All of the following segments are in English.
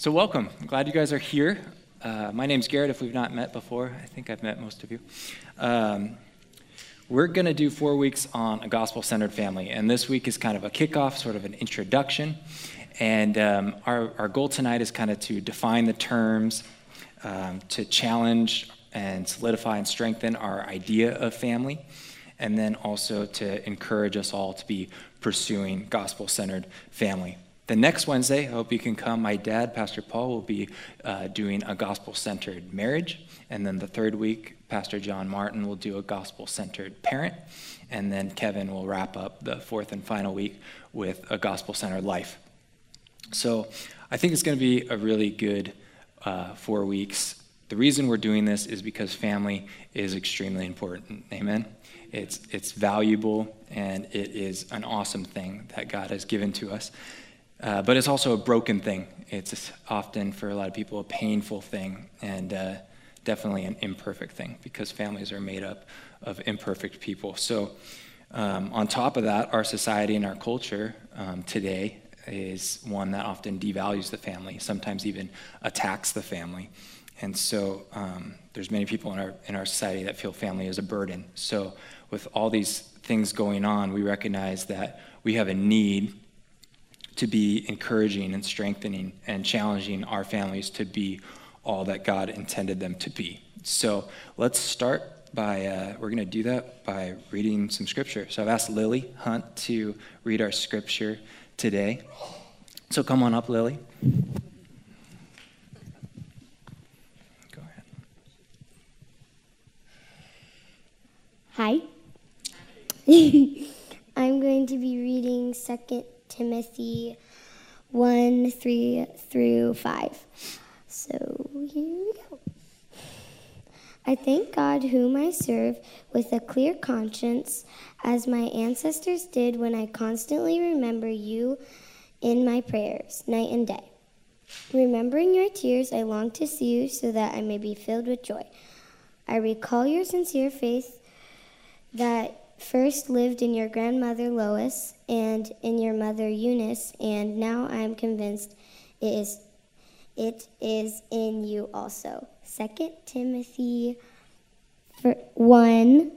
So, welcome. I'm glad you guys are here. Uh, my name's Garrett, if we've not met before. I think I've met most of you. Um, we're going to do four weeks on a gospel centered family, and this week is kind of a kickoff, sort of an introduction. And um, our, our goal tonight is kind of to define the terms, um, to challenge and solidify and strengthen our idea of family, and then also to encourage us all to be pursuing gospel centered family. The next Wednesday, I hope you can come. My dad, Pastor Paul, will be uh, doing a gospel centered marriage. And then the third week, Pastor John Martin will do a gospel centered parent. And then Kevin will wrap up the fourth and final week with a gospel centered life. So I think it's going to be a really good uh, four weeks. The reason we're doing this is because family is extremely important. Amen. It's, it's valuable and it is an awesome thing that God has given to us. Uh, but it's also a broken thing. It's often, for a lot of people, a painful thing and uh, definitely an imperfect thing because families are made up of imperfect people. So, um, on top of that, our society and our culture um, today is one that often devalues the family, sometimes even attacks the family. And so um, there's many people in our, in our society that feel family is a burden. So with all these things going on, we recognize that we have a need to be encouraging and strengthening and challenging our families to be all that God intended them to be. So let's start by, uh, we're going to do that by reading some scripture. So I've asked Lily Hunt to read our scripture today. So come on up, Lily. Go ahead. Hi. I'm going to be reading Second Timothy 1 3 through 5. So here we go. I thank God, whom I serve with a clear conscience, as my ancestors did when I constantly remember you in my prayers, night and day. Remembering your tears, I long to see you so that I may be filled with joy. I recall your sincere faith that first lived in your grandmother Lois and in your mother Eunice, and now I am convinced it is it is in you also. Second Timothy 1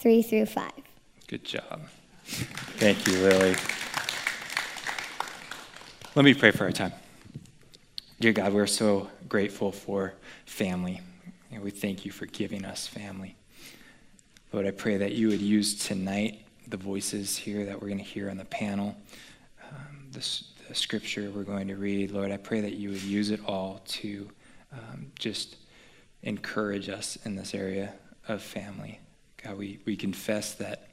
3 through 5. Good job. Thank you, Lily. Let me pray for our time. Dear God, we're so grateful for family, and we thank you for giving us family. Lord, I pray that you would use tonight the voices here that we're going to hear on the panel, um, the, the, scripture we're going to read. Lord, I pray that you would use it all to um, just encourage us in this area of family. God, we, we confess that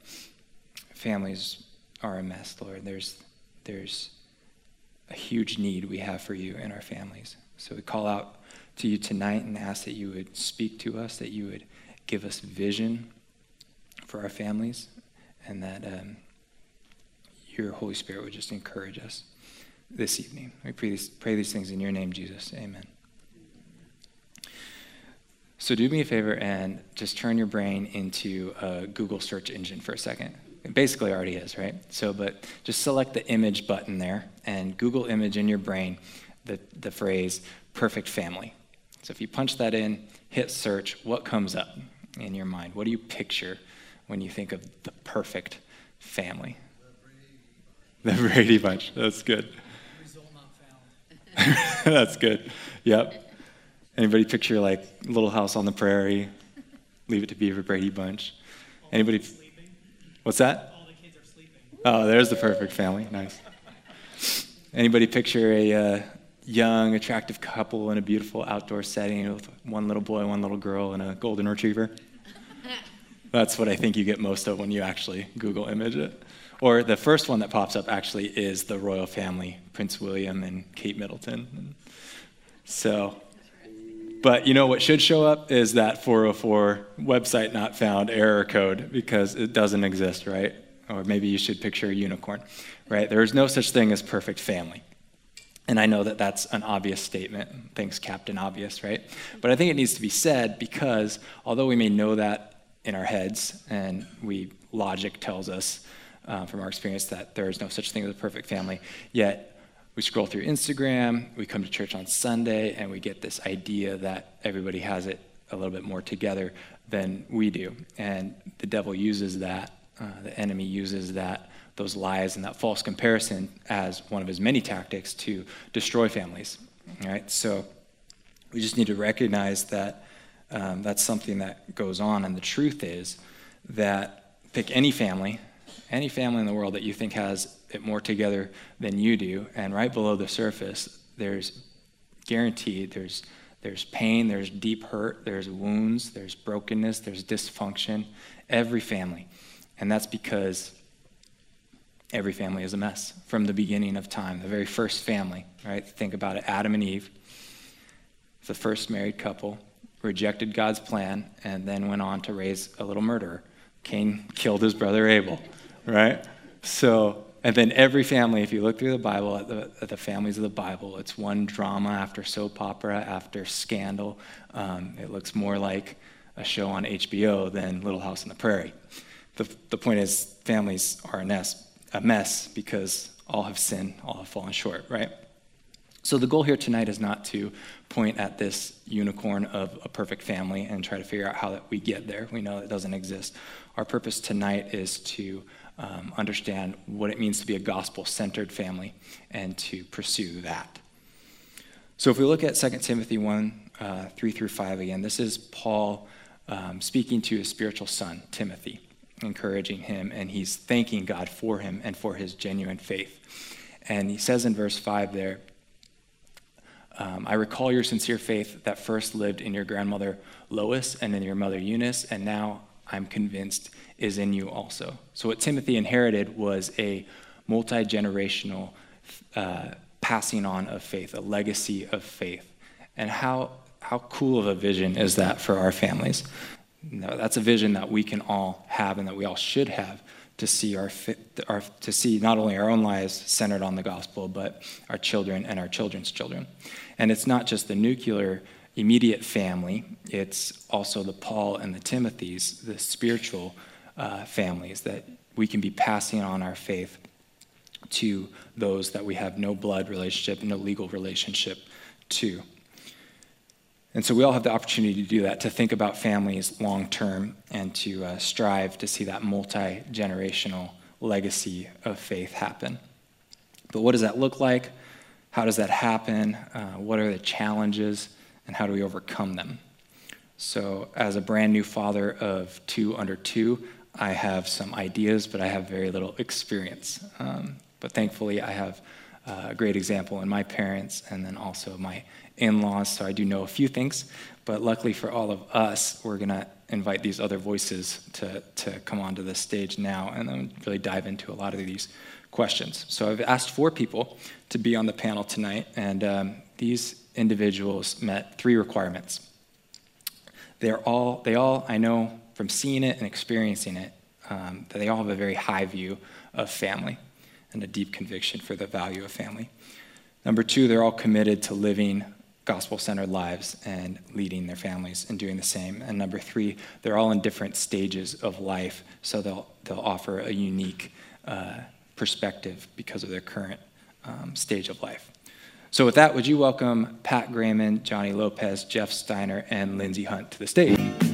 families are a mess, Lord. There's, there's a huge need we have for you in our families. So we call out to you tonight and ask that you would speak to us, that you would give us vision for our families, and that um, your Holy Spirit would just encourage us this evening. We pray these, pray these things in your name, Jesus. Amen. So do me a favor and just turn your brain into a Google search engine for a second. It basically already is, right? So, but just select the image button there and Google image in your brain the, the phrase perfect family. So if you punch that in, hit search, what comes up in your mind? What do you picture when you think of the perfect family? The Brady Bunch. That's good. That's good. Yep. Anybody picture like Little House on the Prairie? Leave it to Beaver Brady Bunch. Anybody? What's that? All the kids are sleeping. oh, there's the perfect family. Nice. Anybody picture a uh, young, attractive couple in a beautiful outdoor setting with one little boy, one little girl, and a golden retriever? That's what I think you get most of when you actually Google image it. Or the first one that pops up actually is the royal family, Prince William and Kate Middleton. So, but you know what should show up is that 404 website not found error code because it doesn't exist, right? Or maybe you should picture a unicorn, right? There is no such thing as perfect family. And I know that that's an obvious statement. Thanks, Captain Obvious, right? But I think it needs to be said because although we may know that in our heads, and we logic tells us uh, from our experience that there is no such thing as a perfect family. Yet, we scroll through Instagram, we come to church on Sunday, and we get this idea that everybody has it a little bit more together than we do. And the devil uses that, uh, the enemy uses that, those lies and that false comparison as one of his many tactics to destroy families. All right? So we just need to recognize that um, that's something that goes on. And the truth is that pick any family, any family in the world that you think has it more together than you do, and right below the surface, there's guaranteed there's there's pain, there's deep hurt, there's wounds, there's brokenness, there's dysfunction. Every family. And that's because every family is a mess from the beginning of time, the very first family, right? Think about it Adam and Eve, the first married couple, rejected God's plan, and then went on to raise a little murderer. Cain killed his brother Abel, right? So, and then every family, if you look through the Bible, at the, at the families of the Bible, it's one drama after soap opera after scandal. Um, it looks more like a show on HBO than Little House on the Prairie. The, the point is, families are a mess, a mess because all have sinned, all have fallen short, right? So the goal here tonight is not to point at this unicorn of a perfect family and try to figure out how that we get there. We know it doesn't exist. Our purpose tonight is to um, understand what it means to be a gospel-centered family and to pursue that. So if we look at 2 Timothy 1, uh, 3 through 5 again, this is Paul um, speaking to his spiritual son, Timothy, encouraging him, and he's thanking God for him and for his genuine faith. And he says in verse 5 there, um, I recall your sincere faith that first lived in your grandmother Lois and in your mother Eunice, and now I'm convinced is in you also. So, what Timothy inherited was a multi generational uh, passing on of faith, a legacy of faith. And how, how cool of a vision is that for our families? No, that's a vision that we can all have and that we all should have to see our, our, to see not only our own lives centered on the gospel, but our children and our children's children. And it's not just the nuclear immediate family; it's also the Paul and the Timothys, the spiritual uh, families that we can be passing on our faith to those that we have no blood relationship, no legal relationship to. And so we all have the opportunity to do that, to think about families long term and to uh, strive to see that multi generational legacy of faith happen. But what does that look like? How does that happen? Uh, what are the challenges? And how do we overcome them? So, as a brand new father of two under two, I have some ideas, but I have very little experience. Um, but thankfully, I have uh, a great example in my parents and then also my in laws, so I do know a few things. But luckily for all of us, we're going to invite these other voices to, to come onto the stage now and then really dive into a lot of these questions. So I've asked four people to be on the panel tonight, and um, these individuals met three requirements. They're all, they all, I know from seeing it and experiencing it, um, that they all have a very high view of family and a deep conviction for the value of family. Number two, they're all committed to living gospel centered lives and leading their families and doing the same. And number three, they're all in different stages of life, so they'll, they'll offer a unique uh, perspective because of their current um, stage of life. So, with that, would you welcome Pat Grayman, Johnny Lopez, Jeff Steiner, and Lindsay Hunt to the stage?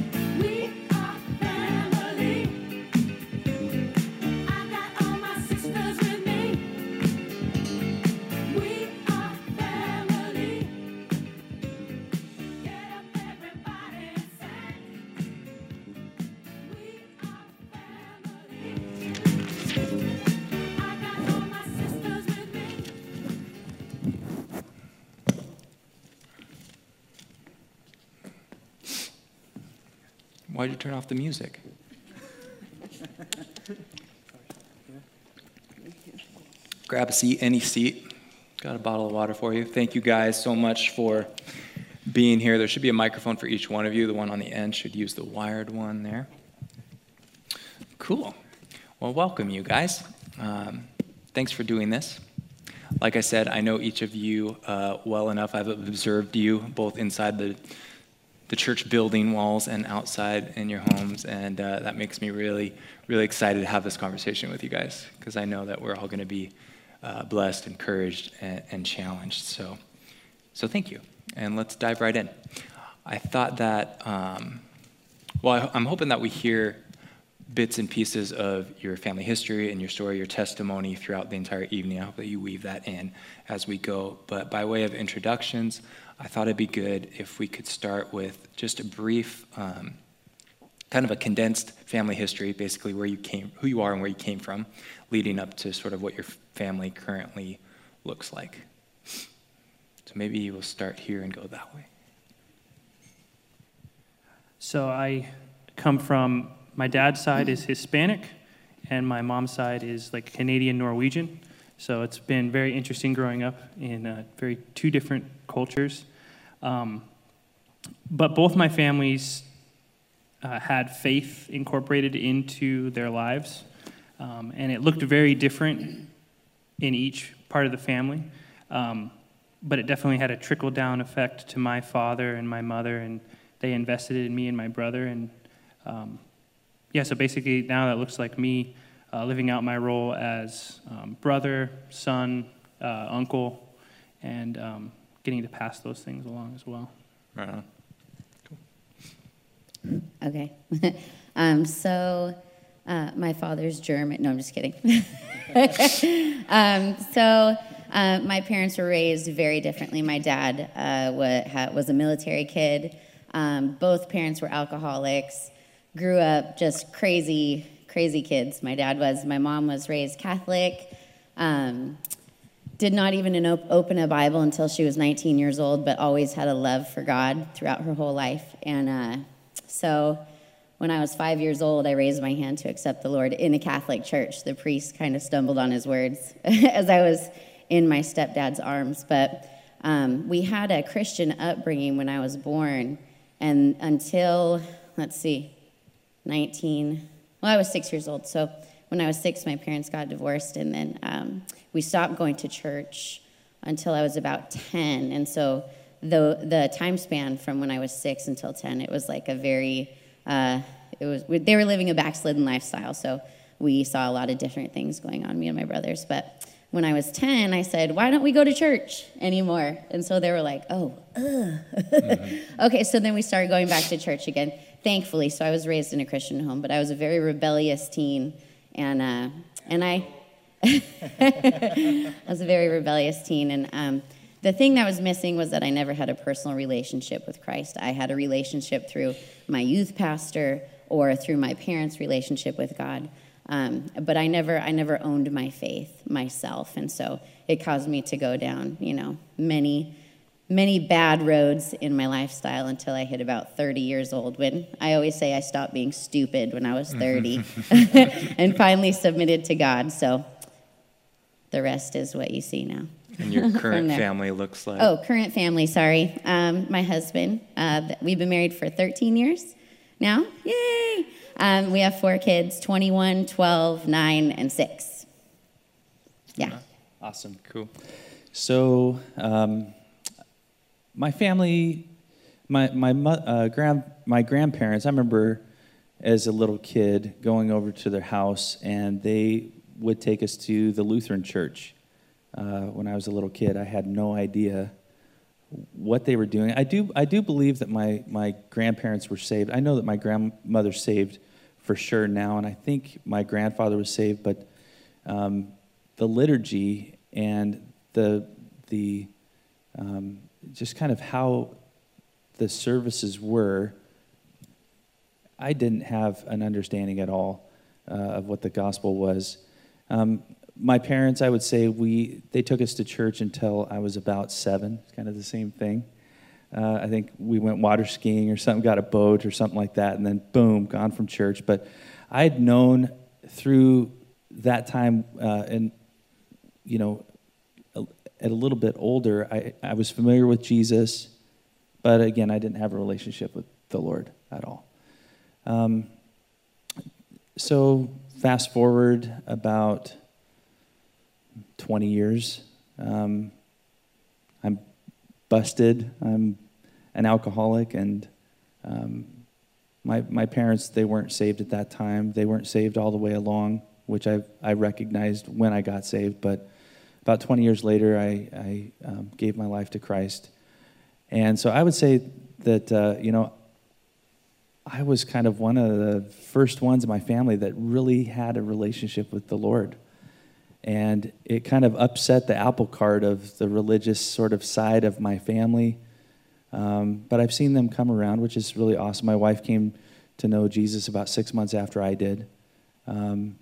Off the music? Grab a seat, any seat. Got a bottle of water for you. Thank you guys so much for being here. There should be a microphone for each one of you. The one on the end should use the wired one there. Cool. Well, welcome, you guys. Um, thanks for doing this. Like I said, I know each of you uh, well enough. I've observed you both inside the the church building walls and outside in your homes. And uh, that makes me really, really excited to have this conversation with you guys because I know that we're all going to be uh, blessed, encouraged, and, and challenged. So, so thank you. And let's dive right in. I thought that, um, well, I'm hoping that we hear bits and pieces of your family history and your story, your testimony throughout the entire evening. I hope that you weave that in as we go. But by way of introductions, I thought it'd be good if we could start with just a brief, um, kind of a condensed family history, basically where you came, who you are, and where you came from, leading up to sort of what your family currently looks like. So maybe we'll start here and go that way. So I come from my dad's side is Hispanic, and my mom's side is like Canadian Norwegian. So it's been very interesting growing up in uh, very two different cultures. Um, but both my families uh, had faith incorporated into their lives, um, and it looked very different in each part of the family. Um, but it definitely had a trickle down effect to my father and my mother, and they invested in me and my brother. And um, yeah, so basically now that looks like me uh, living out my role as um, brother, son, uh, uncle, and um, getting to pass those things along as well. Right on. Cool. Okay. um, so uh, my father's German. No, I'm just kidding. um, so uh, my parents were raised very differently. My dad uh, was a military kid. Um, both parents were alcoholics. Grew up just crazy, crazy kids. My dad was. My mom was raised Catholic. Um, did not even open a Bible until she was 19 years old, but always had a love for God throughout her whole life. And uh, so when I was five years old, I raised my hand to accept the Lord in a Catholic church. The priest kind of stumbled on his words as I was in my stepdad's arms. But um, we had a Christian upbringing when I was born. And until, let's see, 19, well, I was six years old. So when I was six, my parents got divorced. And then um, we stopped going to church until I was about 10. And so the, the time span from when I was six until 10, it was like a very, uh, it was, they were living a backslidden lifestyle. So we saw a lot of different things going on, me and my brothers. But when I was 10, I said, why don't we go to church anymore? And so they were like, oh, mm-hmm. okay. So then we started going back to church again, thankfully. So I was raised in a Christian home, but I was a very rebellious teen. And, uh, and I, I was a very rebellious teen. And um, the thing that was missing was that I never had a personal relationship with Christ. I had a relationship through my youth pastor or through my parents' relationship with God. Um, but I never, I never owned my faith myself, and so it caused me to go down, you know, many, many bad roads in my lifestyle until I hit about 30 years old. When I always say I stopped being stupid when I was 30, and finally submitted to God. So the rest is what you see now. And your current family looks like? Oh, current family, sorry. Um, my husband, uh, we've been married for 13 years now. Yay! Um, we have four kids 21, 12, 9, and 6. Yeah. Awesome. Cool. So, um, my family, my, my, uh, grand, my grandparents, I remember as a little kid going over to their house and they would take us to the Lutheran church. Uh, when I was a little kid, I had no idea what they were doing. I do, I do believe that my, my grandparents were saved. I know that my grandmother saved for sure now, and I think my grandfather was saved, but um, the liturgy and the, the um, just kind of how the services were, I didn't have an understanding at all uh, of what the gospel was. Um, my parents, I would say, we they took us to church until I was about seven. It's kind of the same thing. Uh, I think we went water skiing or something, got a boat or something like that, and then boom, gone from church. But I had known through that time, uh, and you know, a little bit older, I, I was familiar with Jesus, but again, I didn't have a relationship with the Lord at all. Um, so fast forward about 20 years. Um, I'm busted. I'm an alcoholic, and um, my my parents they weren't saved at that time. They weren't saved all the way along, which I I recognized when I got saved. But about 20 years later, I, I um, gave my life to Christ. And so I would say that, uh, you know, I was kind of one of the first ones in my family that really had a relationship with the Lord. And it kind of upset the apple cart of the religious sort of side of my family. Um, but I've seen them come around, which is really awesome. My wife came to know Jesus about six months after I did. Um,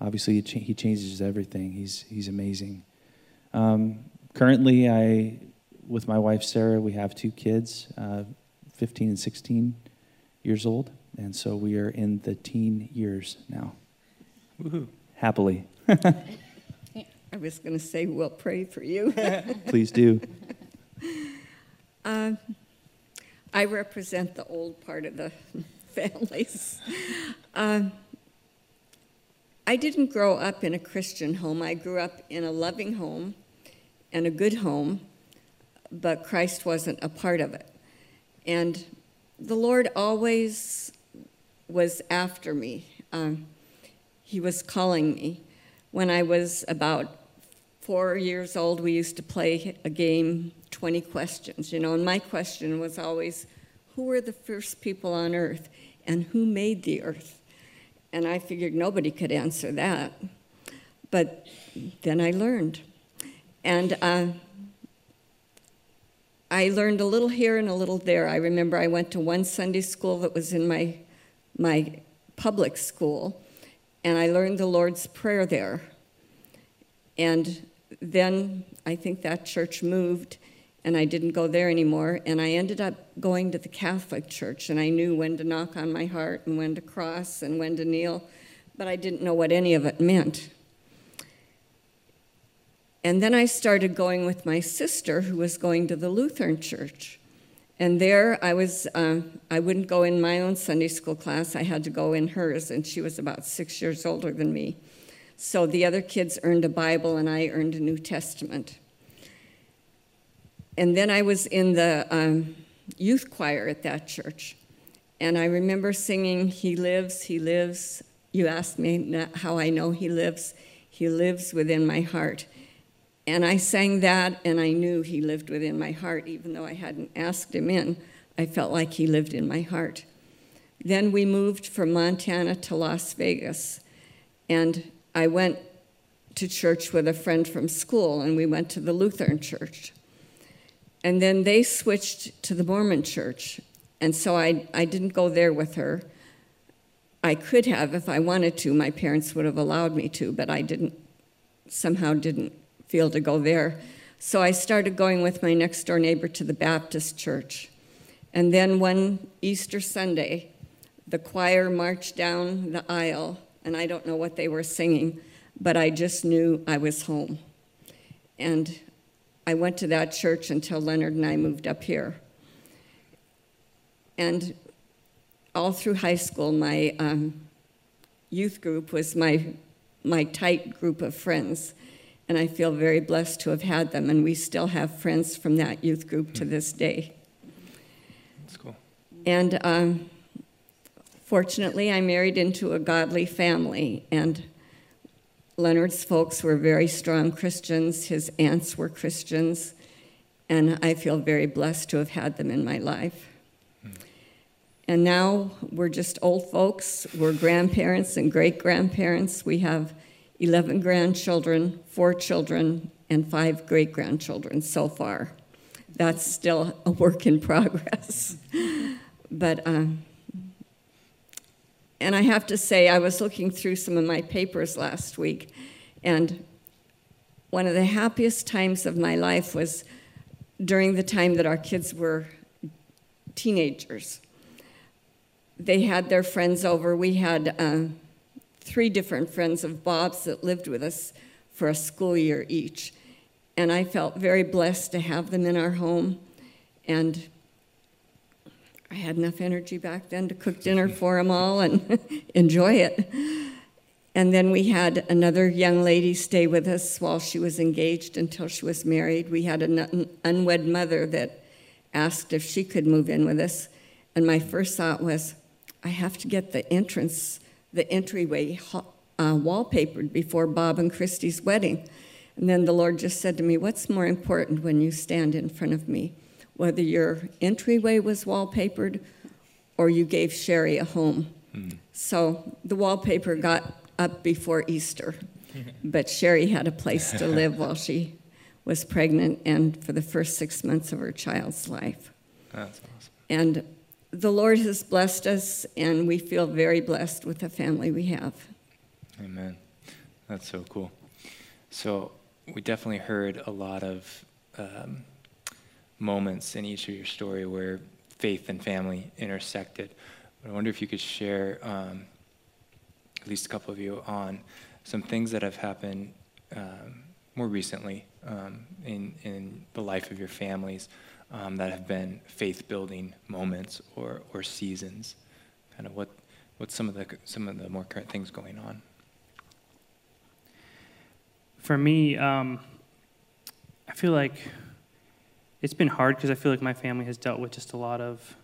obviously, he, cha- he, changes everything. He's, he's amazing. Um, currently, I, with my wife Sarah, we have two kids, uh, 15 and 16 years old. And so we are in the teen years now. Woohoo. Happily. I was going to say, we'll pray for you. Please do. Uh, I represent the old part of the families. Uh, I didn't grow up in a Christian home. I grew up in a loving home and a good home, but Christ wasn't a part of it. And the Lord always was after me. Um, he was calling me. When I was about four years old, we used to play a game, 20 questions, you know, and my question was always, who were the first people on earth and who made the earth? And I figured nobody could answer that. But then I learned. And uh, I learned a little here and a little there. I remember I went to one Sunday school that was in my, my public school, and I learned the Lord's Prayer there. And then I think that church moved, and I didn't go there anymore. And I ended up going to the Catholic Church, and I knew when to knock on my heart and when to cross and when to kneel, but I didn't know what any of it meant. And then I started going with my sister, who was going to the Lutheran church. And there I was, uh, I wouldn't go in my own Sunday school class, I had to go in hers, and she was about six years older than me. So the other kids earned a Bible, and I earned a New Testament. And then I was in the um, youth choir at that church. And I remember singing, He lives, He lives. You asked me how I know He lives. He lives within my heart. And I sang that, and I knew he lived within my heart, even though I hadn't asked him in. I felt like he lived in my heart. Then we moved from Montana to Las Vegas, and I went to church with a friend from school, and we went to the Lutheran church. And then they switched to the Mormon church, and so I, I didn't go there with her. I could have if I wanted to. My parents would have allowed me to, but I didn't, somehow didn't feel to go there. So I started going with my next door neighbor to the Baptist church. And then one Easter Sunday, the choir marched down the aisle, and I don't know what they were singing, but I just knew I was home. And I went to that church until Leonard and I moved up here. And all through high school, my um, youth group was my, my tight group of friends and I feel very blessed to have had them. And we still have friends from that youth group to this day. That's cool. And um, fortunately, I married into a godly family, and Leonard's folks were very strong Christians. His aunts were Christians, and I feel very blessed to have had them in my life. And now we're just old folks. We're grandparents and great grandparents. We have 11 grandchildren, four children, and five great grandchildren so far. That's still a work in progress. but, uh, and I have to say, I was looking through some of my papers last week, and one of the happiest times of my life was during the time that our kids were teenagers. They had their friends over. We had uh, three different friends of Bob's that lived with us for a school year each. And I felt very blessed to have them in our home. And I had enough energy back then to cook dinner for them all and enjoy it. And then we had another young lady stay with us while she was engaged until she was married. We had an unwed mother that asked if she could move in with us. And my first thought was, I have to get the entrance the entryway uh, wallpapered before Bob and Christy's wedding. And then the Lord just said to me, What's more important when you stand in front of me? Whether your entryway was wallpapered or you gave Sherry a home. So the wallpaper got up before Easter, but Sherry had a place to live while she was pregnant and for the first six months of her child's life. That's awesome. And the Lord has blessed us, and we feel very blessed with the family we have. Amen. That's so cool. So we definitely heard a lot of um, moments in each of your story where faith and family intersected. But I wonder if you could share, um, at least a couple of you, on some things that have happened um, more recently um, in in the life of your families um, that have been faith building moments or or seasons. Kind of what what's some of the some of the more current things going on. For me, um, I feel like it's been hard because I feel like my family has dealt with just a lot of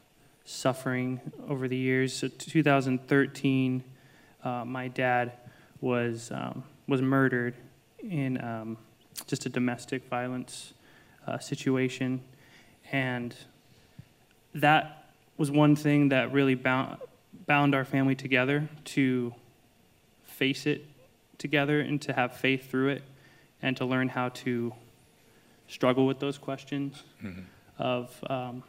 suffering over the years. So 2013, uh, my dad was um, was murdered in um, just a domestic violence uh, situation, and that was one thing that really bound bound our family together to face it together and to have faith through it and to learn how to struggle with those questions of um,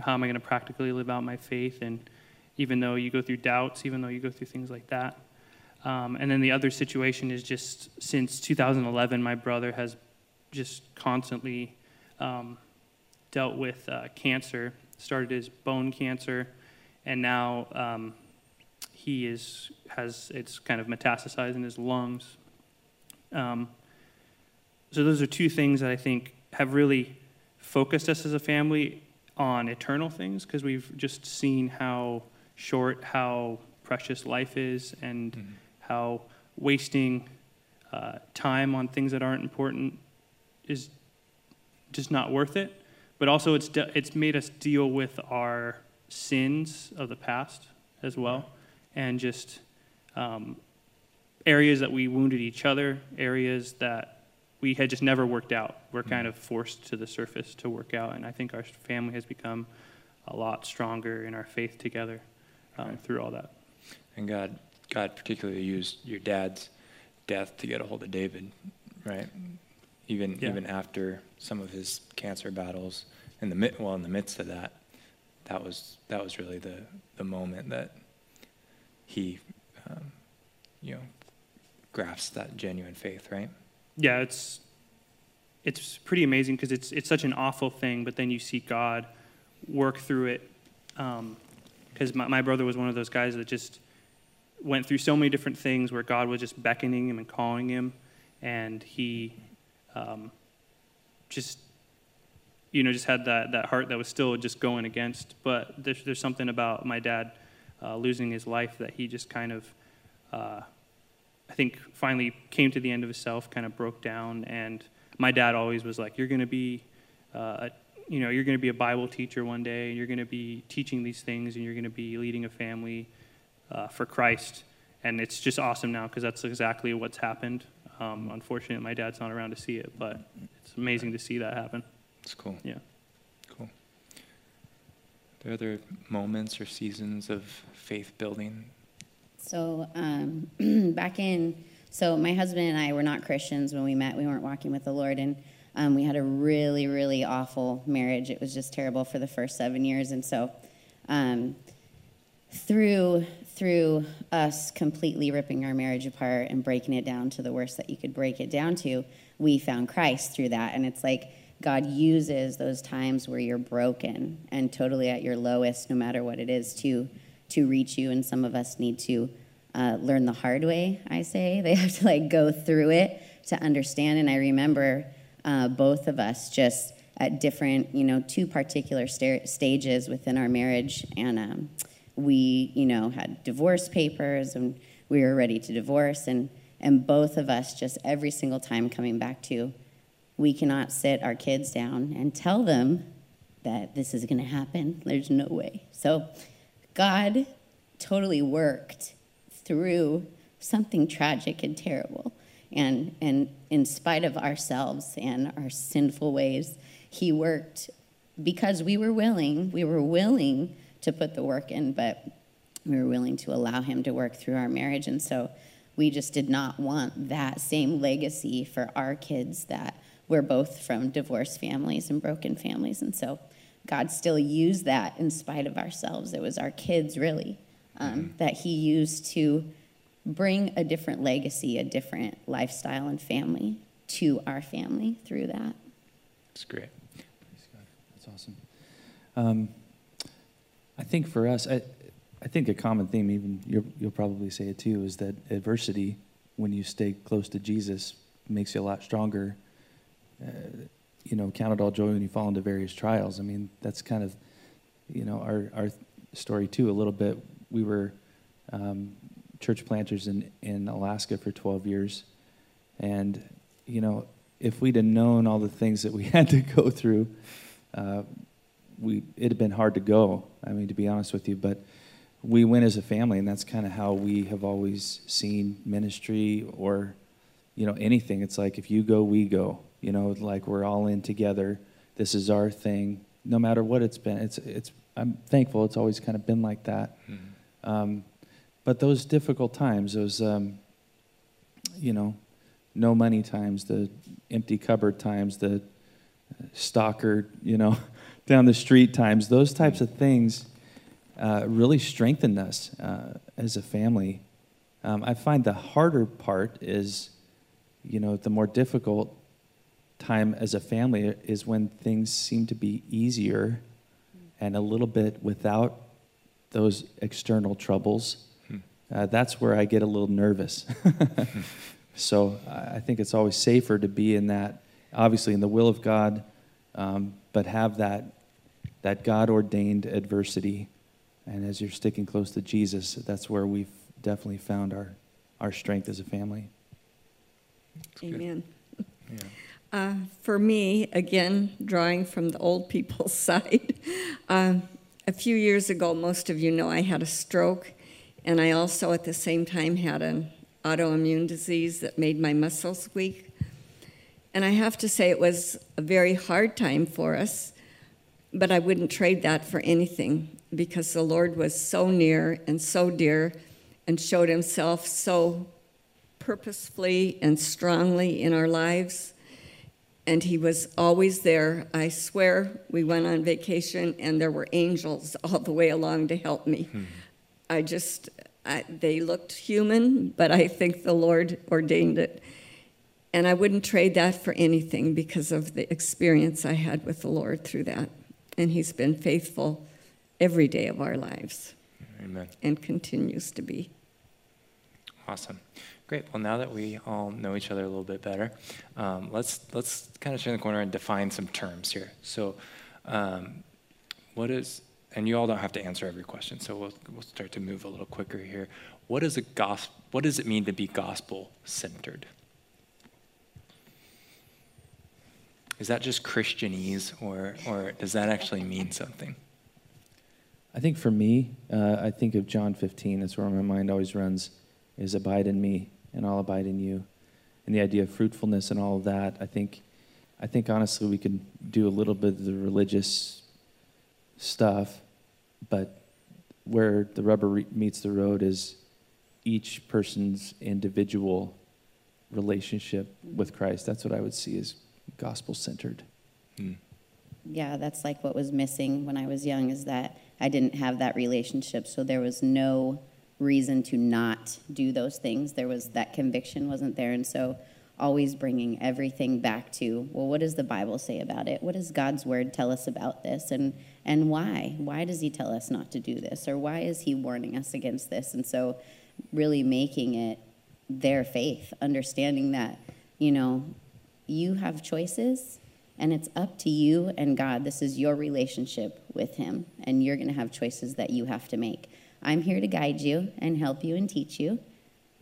how am I going to practically live out my faith and even though you go through doubts, even though you go through things like that. Um, and then the other situation is just since 2011, my brother has just constantly um, dealt with uh, cancer. Started as bone cancer, and now um, he is has it's kind of metastasized in his lungs. So those are two things that I think have really focused us as a family on eternal things because we've just seen how short, how precious life is, and how wasting uh, time on things that aren't important is just not worth it. But also, it's de- it's made us deal with our sins of the past as well, and just um, areas that we wounded each other, areas that we had just never worked out. We're kind of forced to the surface to work out, and I think our family has become a lot stronger in our faith together um, through all that. And God, God particularly used your dad's death to get a hold of David, right? Even Yeah. even after some of his cancer battles, in the mid, well, in the midst of that, that was that was really the the moment that he, um, you know, grasped that genuine faith, right? Yeah, it's it's pretty amazing because it's it's such an awful thing, but then you see God work through it. Because my, my brother was one of those guys that just went through so many different things where God was just beckoning him and calling him, and he um, just you know just had that that heart that was still just going against. But there's there's something about my dad uh, losing his life that he just kind of. Uh, I think finally came to the end of himself, kind of broke down. And my dad always was like, "You're going to be, uh, a, you know, you're going to be a Bible teacher one day. And you're going to be teaching these things, and you're going to be leading a family uh, for Christ." And it's just awesome now because that's exactly what's happened. Um, unfortunately, my dad's not around to see it, but it's amazing to see that happen. It's cool. Yeah. Cool. Are there other moments or seasons of faith building? So um, back in, so my husband and I were not Christians when we met. We weren't walking with the Lord, and um, we had a really, really awful marriage. It was just terrible for the first seven years, and so um, through through us completely ripping our marriage apart and breaking it down to the worst that you could break it down to, we found Christ through that, and it's like. God uses those times where you're broken and totally at your lowest, no matter what it is, to to reach you. And some of us need to uh, learn the hard way. I say they have to like go through it to understand. And I remember uh, both of us just at different, you know, two particular sta- stages within our marriage, and um, we, you know, had divorce papers, and we were ready to divorce, and and both of us just every single time coming back to we cannot sit our kids down and tell them that this is going to happen. There's no way. So God totally worked through something tragic and terrible. And, and in spite of ourselves and our sinful ways, He worked because we were willing. We were willing to put the work in, but we were willing to allow Him to work through our marriage. And so we just did not want that same legacy for our kids that we're both from divorced families and broken families. And so God still used that in spite of ourselves. It was our kids, really, um, mm-hmm. that He used to bring a different legacy, a different lifestyle and family to our family through that. That's great. That's awesome. Um, I think for us, I, I think a common theme, even you will probably say it too, is that adversity, when you stay close to Jesus, makes you a lot stronger. Uh, you know, count it all joy when you fall into various trials. I mean, that's kind of, you know, our our story too. A little bit. We were um, church planters in in Alaska for 12 years, and you know, if we'd have known all the things that we had to go through, uh, we it'd have been hard to go. I mean, to be honest with you, but we went as a family, and that's kind of how we have always seen ministry or, you know, anything. It's like if you go, we go. You know, like we're all in together. This is our thing, no matter what it's been. It's it's. I'm thankful it's always kind of been like that. Mm-hmm. Um, but those difficult times, those, um, you know, no money times, the empty cupboard times, the stalker, you know, down the street times, those types of things uh, really strengthened us uh, as a family. Um, I find the harder part is, you know, the more difficult time as a family is when things seem to be easier and a little bit without those external troubles. Hmm. Uh, that's where I get a little nervous. so I think it's always safer to be in that, obviously, in the will of God, um, but have that, that God ordained adversity and as you're sticking close to Jesus, that's where we've definitely found our, our strength as a family. Amen. Yeah. Uh, for me, again, drawing from the old people's side, uh, a few years ago, most of you know I had a stroke, and I also at the same time had an autoimmune disease that made my muscles weak. And I have to say, it was a very hard time for us, but I wouldn't trade that for anything because the Lord was so near and so dear and showed himself so purposefully and strongly in our lives. And he was always there. I swear we went on vacation and there were angels all the way along to help me. Hmm. I just, I, they looked human, but I think the Lord ordained it. And I wouldn't trade that for anything because of the experience I had with the Lord through that. And he's been faithful every day of our lives. Amen. And continues to be. Awesome. Great. Well, now that we all know each other a little bit better, um, let's let's kind of turn the corner and define some terms here. So, um, what is and you all don't have to answer every question, so we'll we'll start to move a little quicker here. What is a gospel? What does it mean to be gospel centered? Is that just Christianese, or or does that actually mean something? I think for me, uh, I think of John 15. That's where my mind always runs, is abide in me, and I'll abide in you. And the idea of fruitfulness and all of that, I think, I think honestly we can do a little bit of the religious stuff, but where the rubber re- meets the road is each person's individual relationship with Christ. That's what I would see as gospel centered. Mm. Yeah, that's like what was missing when I was young is that I didn't have that relationship, so there was no reason to not do those things. There was that conviction wasn't there, and so always bringing everything back to well what does the bible say about it what does god's word tell us about this and and why why does he tell us not to do this or why is he warning us against this and so really making it their faith understanding that you know you have choices and it's up to you and God. This is your relationship with Him, and you're going to have choices that you have to make. I'm here to guide you and help you and teach you,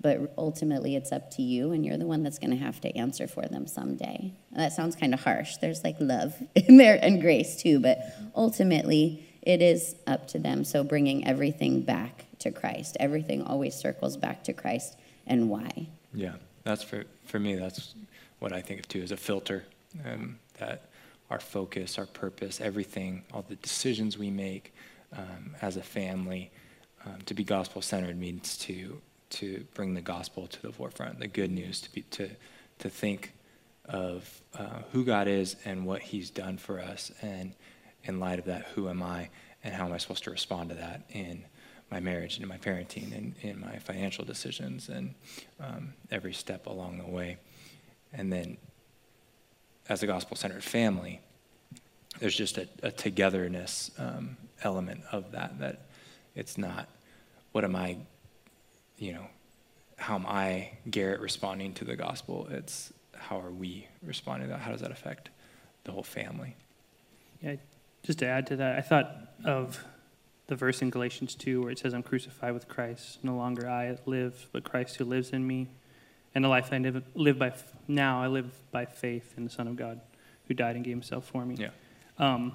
but ultimately it's up to you, and you're the one that's going to have to answer for them someday. That sounds kind of harsh. There's like love in there and grace too, but ultimately it is up to them. So bringing everything back to Christ, everything always circles back to Christ and why. Yeah. that's for, for me, that's what I think of too as a filter. Um, that our focus, our purpose, everything, all the decisions we make um, as a family um, to be gospel centered means to to bring the gospel to the forefront, the good news, to be to to think of uh, who God is and what He's done for us, and in light of that, who am I, and how am I supposed to respond to that in my marriage and in my parenting and in my financial decisions and um, every step along the way, and then as a gospel centered family, there's just a, a togetherness um, element of that that it's not what am I, you know, how am I, Garrett, responding to the gospel? It's how are we responding to that? How does that affect the whole family? Yeah, just to add to that, I thought of the verse in Galatians 2 where it says, I'm crucified with Christ. No longer I live, but Christ who lives in me. And the life I live, live by now, I live by faith in the Son of God who died and gave himself for me. Yeah. Um,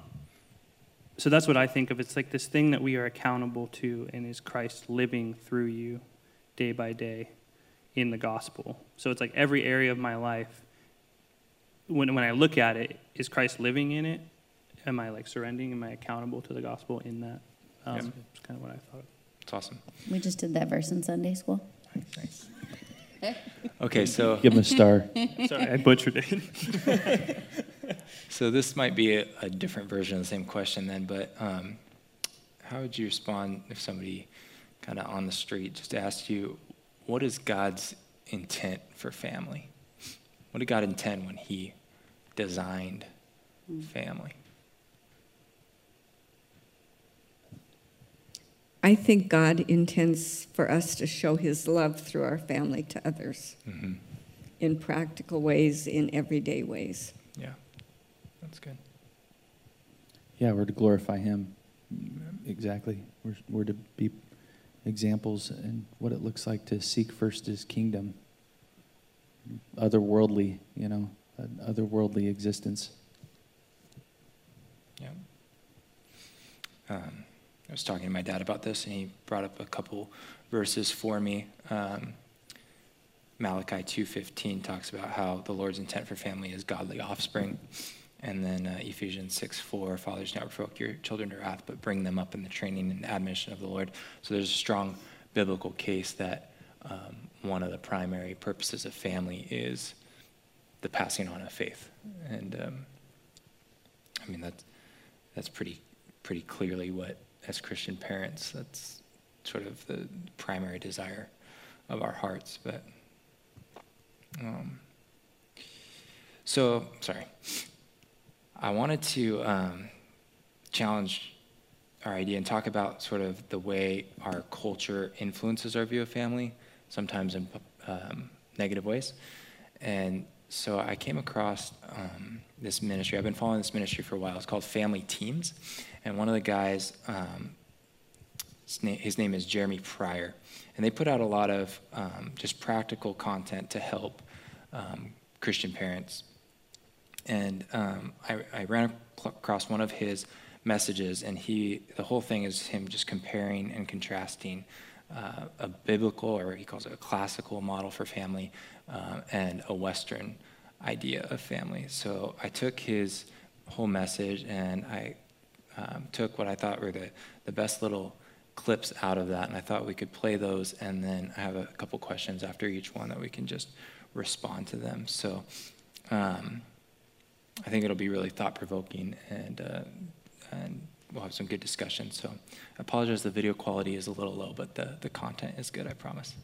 so that's what I think of. It's like this thing that we are accountable to, and is Christ living through you day by day in the gospel. So it's like every area of my life, when, when I look at it, is Christ living in it? Am I like surrendering? Am I accountable to the gospel in that? Um, Yeah. That's kind of what I thought. It's awesome. We just did that verse in Sunday school. Nice. okay, so Give him a star. Sorry, I butchered it. so this might be a, a different version of the same question then, but um, how would you respond if somebody kind of on the street just asked you, what is God's intent for family? What did God intend when He designed family? I think God intends for us to show his love through our family to others hmm in practical ways, in everyday ways. Yeah, that's good. Yeah, we're to glorify Him. Exactly. We're, we're to be examples in what it looks like to seek first His kingdom, otherworldly, you know, an otherworldly existence. Yeah. Um, I was talking to my dad about this, and he brought up a couple verses for me. Um, Malachi 2:15 talks about how the Lord's intent for family is godly offspring, and then uh, Ephesians 6:4, fathers do not provoke your children to wrath, but bring them up in the training and admonition of the Lord. So there's a strong biblical case that um, one of the primary purposes of family is the passing on of faith, and um, I mean that's that's pretty pretty clearly what as Christian parents that's sort of the primary desire of our hearts. But um, so sorry, I wanted to um, challenge our idea and talk about sort of the way our culture influences our view of family, sometimes in um, negative ways. And so I came across um, this ministry. I've been following this ministry for a while. It's called Family Teams. And one of the guys, um, his, name, his name is Jeremy Pryor. And they put out a lot of um, just practical content to help um, Christian parents. And um, I, I ran across one of his messages, and he, the whole thing is him just comparing and contrasting uh, a biblical, or he calls it a classical model for family, uh, and a Western idea of family. So I took his whole message and I um, took what I thought were the, the best little clips out of that, and I thought we could play those, and then I have a couple questions after each one that we can just respond to them. So um, I think it'll be really thought provoking, and uh, and we'll have some good discussion. So I apologize, the video quality is a little low, but the, the content is good, I promise.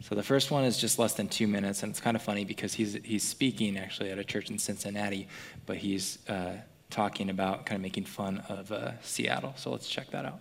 So the first one is just less than two minutes, and it's kind of funny because he's, he's speaking actually at a church in Cincinnati, but he's uh, talking about kind of making fun of uh, Seattle. So let's check that out.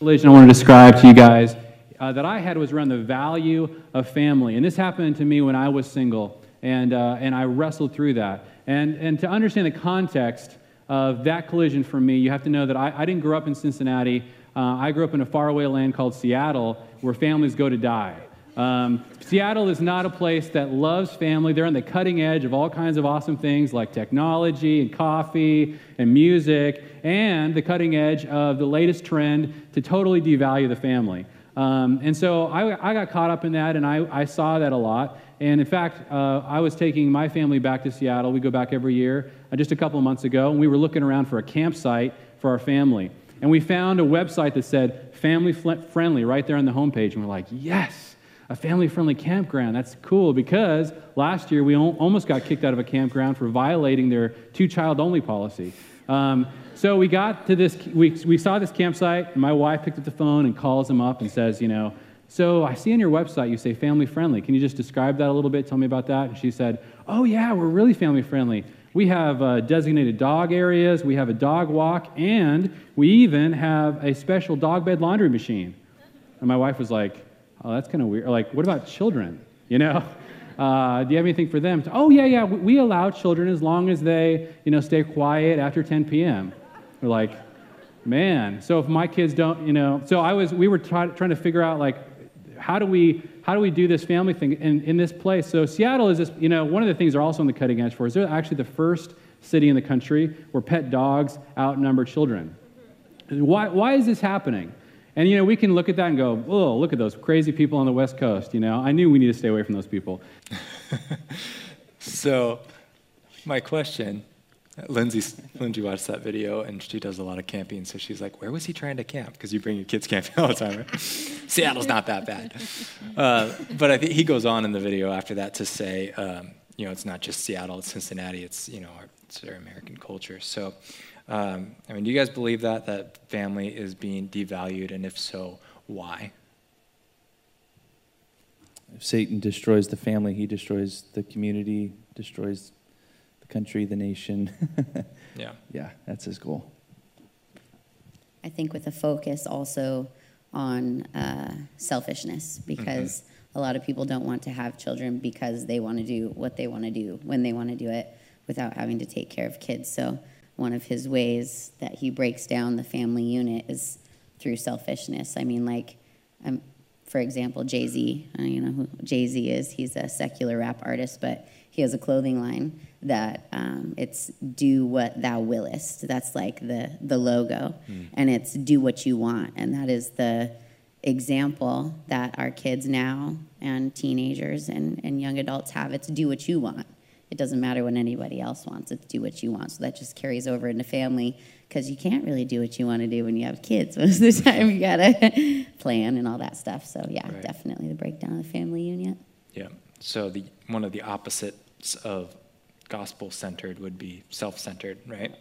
Revelation I want to describe to you guys uh, that I had was around the value of family. And this happened to me when I was single, and, uh, and I wrestled through that. And, and to understand the context of that collision for me, you have to know that I, I didn't grow up in Cincinnati. Uh, I grew up in a faraway land called Seattle where families go to die. Um, Seattle is not a place that loves family. They're on the cutting edge of all kinds of awesome things like technology and coffee and music, and the cutting edge of the latest trend to totally devalue the family. Um, and so I, I, got caught up in that, and I, I, saw that a lot. And in fact, uh, I was taking my family back to Seattle. We go back every year, uh, just a couple of months ago, and we were looking around for a campsite for our family. And we found a website that said family friendly right there on the homepage. And we're like, yes, a family friendly campground. That's cool because last year we almost got kicked out of a campground for violating their two child only policy. Um, so we got to this, we, we saw this campsite, and my wife picked up the phone and calls them up and says, you know, so I see on your website you say family friendly. Can you just describe that a little bit? Tell me about that. And she said, oh, yeah, we're really family friendly. We have uh, designated dog areas, we have a dog walk, and we even have a special dog bed laundry machine. And my wife was like, oh, that's kind of weird. Like, what about children? You know? Uh, do you have anything for them? Oh, yeah, yeah, we allow children as long as they, you know, stay quiet after 10 p.m. We're like, man. So if my kids don't, you know, so I was, we were try, trying to figure out like, how do we how do we do this family thing in, in this place? So Seattle is this, you know, one of the things they're also on the cutting edge for is they're actually the first city in the country where pet dogs outnumber children. Why, why is this happening? And, you know, we can look at that and go, oh, look at those crazy people on the West Coast. You know, I knew we need to stay away from those people. so, my question Lindsay, Lindsay watched that video and she does a lot of camping. So she's like, Where was he trying to camp? Because you bring your kids camping all the time, right? Seattle's not that bad. Uh, but I think he goes on in the video after that to say, um, you know, it's not just Seattle, it's Cincinnati, it's, you know, our, it's our American culture. So, um, I mean, do you guys believe that, that family is being devalued? And if so, why? If Satan destroys the family, he destroys the community, destroys country, the nation. yeah. Yeah, that's his goal. I think with a focus also on uh, selfishness, because mm-hmm. a lot of people don't want to have children because they want to do what they want to do when they want to do it without having to take care of kids. So, one of his ways that he breaks down the family unit is through selfishness. I mean, like, um, for example, Jay Z, uh, you know who Jay Z is. He's a secular rap artist, but he has a clothing line that um, it's do what thou willest. That's like the the logo, mm. and it's do what you want, and that is the example that our kids now and teenagers and, and young adults have. It's do what you want. It doesn't matter what anybody else wants. It's do what you want. So that just carries over into family because you can't really do what you want to do when you have kids. Most of the time, you gotta plan and all that stuff. So yeah, right. definitely the breakdown of the family unit. Yeah. So the one of the opposites of gospel centered would be self centered, right?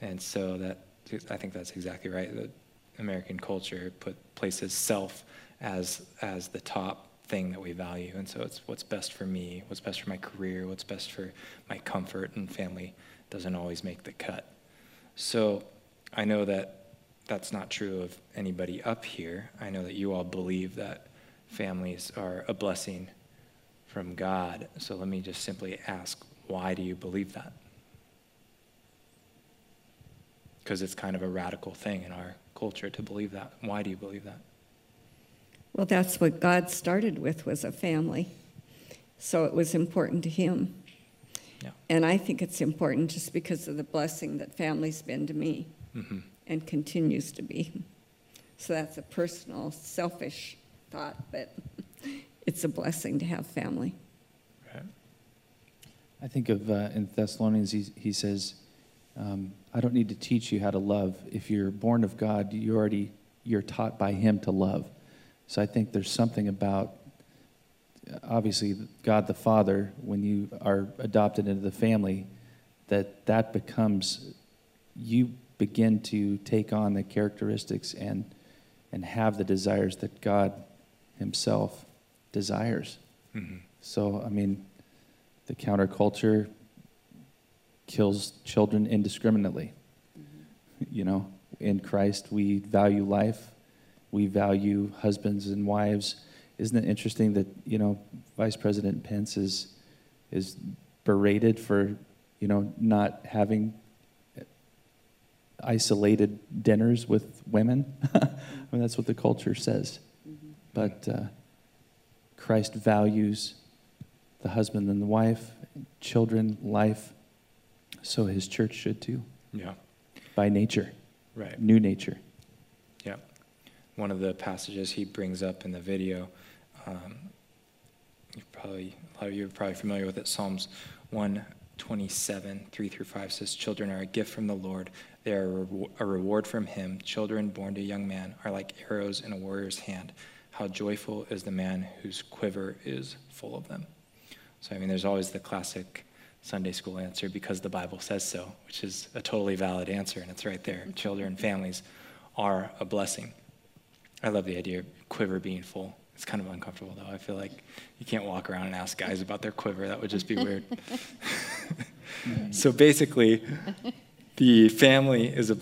And so that I think that's exactly right. The American culture put places self as as the top thing that we value, and so it's what's best for me, what's best for my career, what's best for my comfort, and family doesn't always make the cut. So I know that that's not true of anybody up here. I know that you all believe that families are a blessing from God. So let me just simply ask why do you believe that? Because it's kind of a radical thing in our culture to believe that. Why do you believe that? Well, that's what God started with was a family. So it was important to him. Yeah. And I think it's important just because of the blessing that family's been to me mm-hmm. and continues to be. So that's a personal, selfish thought, but it's a blessing to have family. I think of uh, in Thessalonians, he, he says, um, I don't need to teach you how to love. If you're born of God, you already you're taught by Him to love. So I think there's something about obviously God the Father when you are adopted into the family that that becomes you begin to take on the characteristics and and have the desires that God Himself desires. Mm-hmm. So I mean, the counterculture kills children indiscriminately. Mm-hmm. You know, in Christ, we value life, we value husbands and wives. Isn't it interesting that, you know, Vice President Pence is, is berated for, you know, not having isolated dinners with women? I mean, that's what the culture says. Mm-hmm. But uh, Christ values the husband and the wife, children, life. So his church should too. Yeah. By nature. Right. New nature. One of the passages he brings up in the video, um, you probably, a lot of you are probably familiar with it. Psalms 127, 3 through 5 says, Children are a gift from the Lord. They are a reward from him. Children born to a young man are like arrows in a warrior's hand. How joyful is the man whose quiver is full of them. So, I mean, there's always the classic Sunday school answer because the Bible says so, which is a totally valid answer, and it's right there. Children, families are a blessing. I love the idea of quiver being full. It's kind of uncomfortable, though. I feel like you can't walk around and ask guys about their quiver. That would just be weird. so basically, the family is a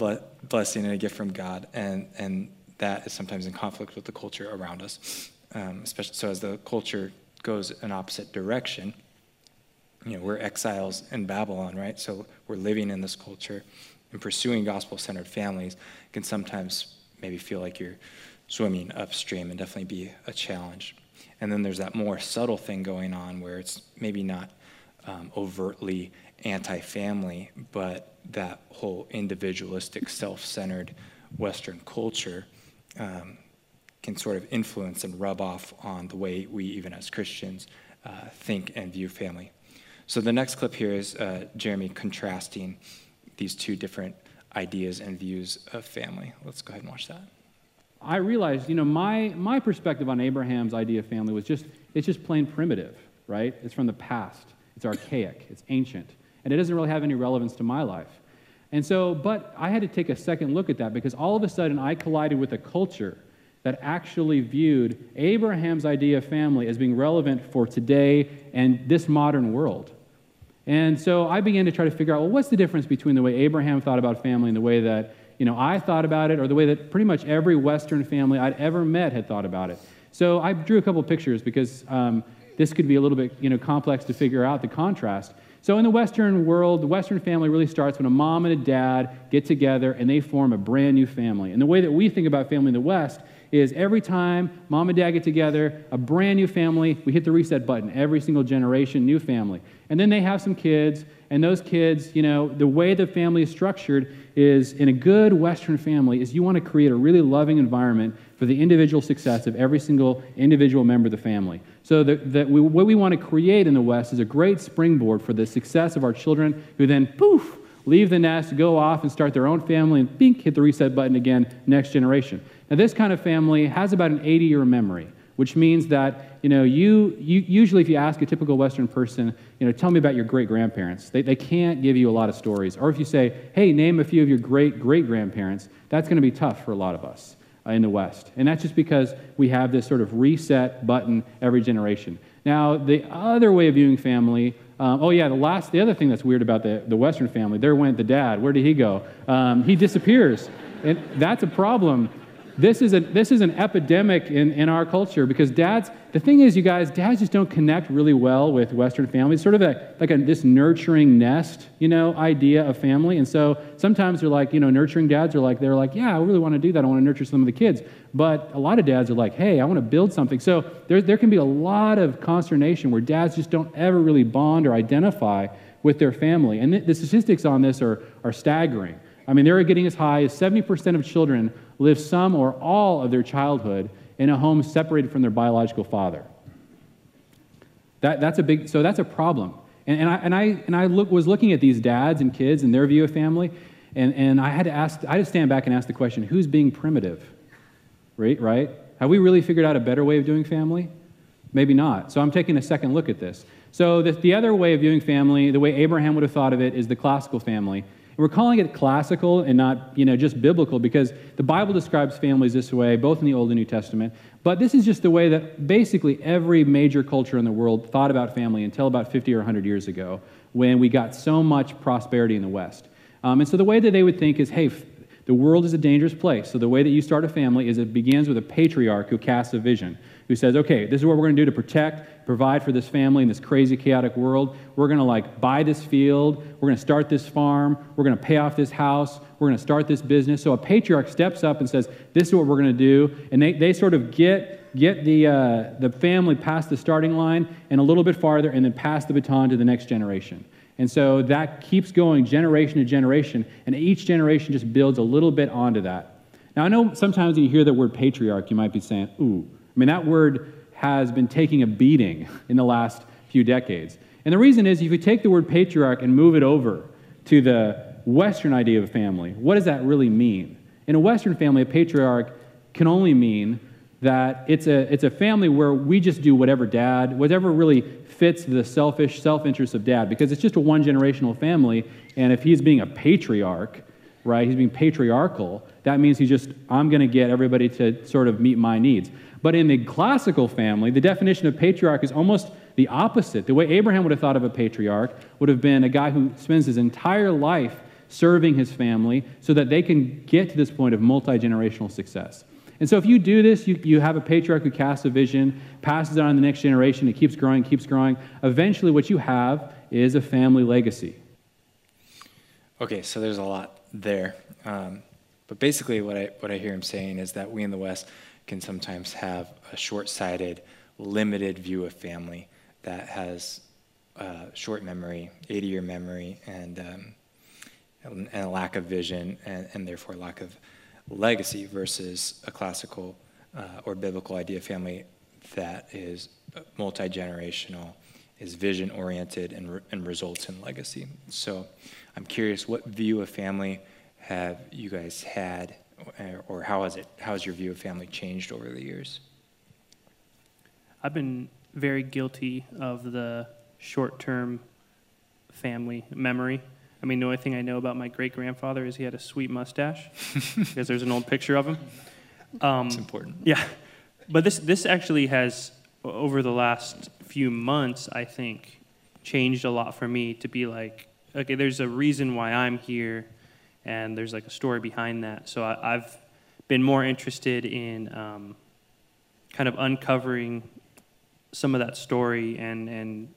blessing and a gift from God, and, and that is sometimes in conflict with the culture around us. Um, especially so, as the culture goes an opposite direction, you know, we're exiles in Babylon, right? So we're living in this culture and pursuing gospel centered families can sometimes maybe feel like you're swimming upstream and definitely be a challenge. And then there's that more subtle thing going on where it's maybe not um, overtly anti family, but that whole individualistic, self centered Western culture um, can sort of influence and rub off on the way we, even as Christians, uh, think and view family. So the next clip here is uh, Jeremy contrasting these two different ideas and views of family. Let's go ahead and watch that. I realized, you know, my, my perspective on Abraham's idea of family was just, it's just plain primitive, right? It's from the past. It's archaic. It's ancient. And it doesn't really have any relevance to my life. And so, but I had to take a second look at that because all of a sudden I collided with a culture that actually viewed Abraham's idea of family as being relevant for today and this modern world. And so I began to try to figure out, well, what's the difference between the way Abraham thought about family and the way that you know, I thought about it, or the way that pretty much every Western family I'd ever met had thought about it. So I drew a couple pictures because um, this could be a little bit you know, complex to figure out the contrast. So in the Western world, the Western family really starts when a mom and a dad get together and they form a brand new family. And the way that we think about family in the West is every time mom and dad get together, a brand new family, we hit the reset button. Every single generation, new family. And then they have some kids, and those kids, you know, the way the family is structured is in a good Western family is you want to create a really loving environment for the individual success of every single individual member of the family. So that, we, what we want to create in the West is a great springboard for the success of our children who then, poof, leave the nest, go off and start their own family, and bink, hit the reset button again, next generation. Now, this kind of family has about an 80 year memory which means that you know you, you usually if you ask a typical western person you know tell me about your great grandparents they, they can't give you a lot of stories. Or if you say hey name a few of your great great grandparents that's going to be tough for a lot of us uh, in the west. And that's just because we have this sort of reset button every generation. Now the other way of viewing family um, oh yeah the last the other thing that's weird about the, the western family there went the dad. Where did he go? Um, he disappears. And that's a problem this is, a, this is an epidemic in, in our culture because dads, the thing is, you guys, dads just don't connect really well with Western families. Sort of a, like a, this nurturing nest, you know, idea of family. And so sometimes they're like, you know, nurturing dads are like, they're like, yeah, I really want to do that. I want to nurture some of the kids. But a lot of dads are like, hey, I want to build something. So there, there can be a lot of consternation where dads just don't ever really bond or identify with their family. And the, statistics on this are, are staggering. I mean, they're getting as high as 70% of children live some or all of their childhood in a home separated from their biological father. That, that's a big, so that's a problem. And, and I, and I, and I look, was looking at these dads and kids and their view of family, and, and I had to ask, I had to stand back and ask the question, who's being primitive? Right, right? Have we really figured out a better way of doing family? Maybe not. So I'm taking a second look at this. So the, the other way of viewing family, the way Abraham would have thought of it, is the classical family. We're calling it classical and not, you know, just biblical because the Bible describes families this way, both in the Old and New Testament. But this is just the way that basically every major culture in the world thought about family until about 50 or 100 years ago when we got so much prosperity in the West. Um, and so the way that they would think is, hey, the world is a dangerous place. So the way that you start a family is it begins with a patriarch who casts a vision who says, okay, this is what we're going to do to protect, provide for this family in this crazy, chaotic world. We're going to like buy this field. We're going to start this farm. We're going to pay off this house. We're going to start this business. So a patriarch steps up and says, this is what we're going to do. And they, they sort of get, get the, uh, the family past the starting line and a little bit farther and then pass the baton to the next generation. And so that keeps going generation to generation, and each generation just builds a little bit onto that. Now, I know sometimes when you hear the word patriarch, you might be saying, ooh, I mean, that word has been taking a beating in the last few decades. And the reason is if you take the word patriarch and move it over to the Western idea of family, what does that really mean? In a Western family, a patriarch can only mean that it's a, it's a family where we just do whatever dad, whatever really fits the selfish self interest of dad, because it's just a one generational family. And if he's being a patriarch, right, he's being patriarchal, that means he's just, I'm going to get everybody to sort of meet my needs. But in the classical family, the definition of patriarch is almost the opposite. The way Abraham would have thought of a patriarch would have been a guy who spends his entire life serving his family so that they can get to this point of multi generational success. And so if you do this, you, you have a patriarch who casts a vision, passes it on to the next generation, it keeps growing, keeps growing. Eventually, what you have is a family legacy. Okay, so there's a lot there. Um, but basically, what I, what I hear him saying is that we in the West can sometimes have a short sighted, limited view of family that has uh, short memory, 80 year memory, and, um, and a lack of vision, and, and therefore lack of legacy versus a classical uh, or biblical idea of family that is multi generational, is vision oriented, and, re- and results in legacy. So I'm curious, what view of family have you guys had, or how has it? How has your view of family changed over the years? I've been very guilty of the short-term family memory. I mean, the only thing I know about my great grandfather is he had a sweet mustache, because there's an old picture of him. Um, It's important. Yeah, but this this actually has over the last few months, I think, changed a lot for me to be like, okay, there's a reason why I'm here, and there's like a story behind that. So I, I've been more interested in um, kind of uncovering some of that story, and and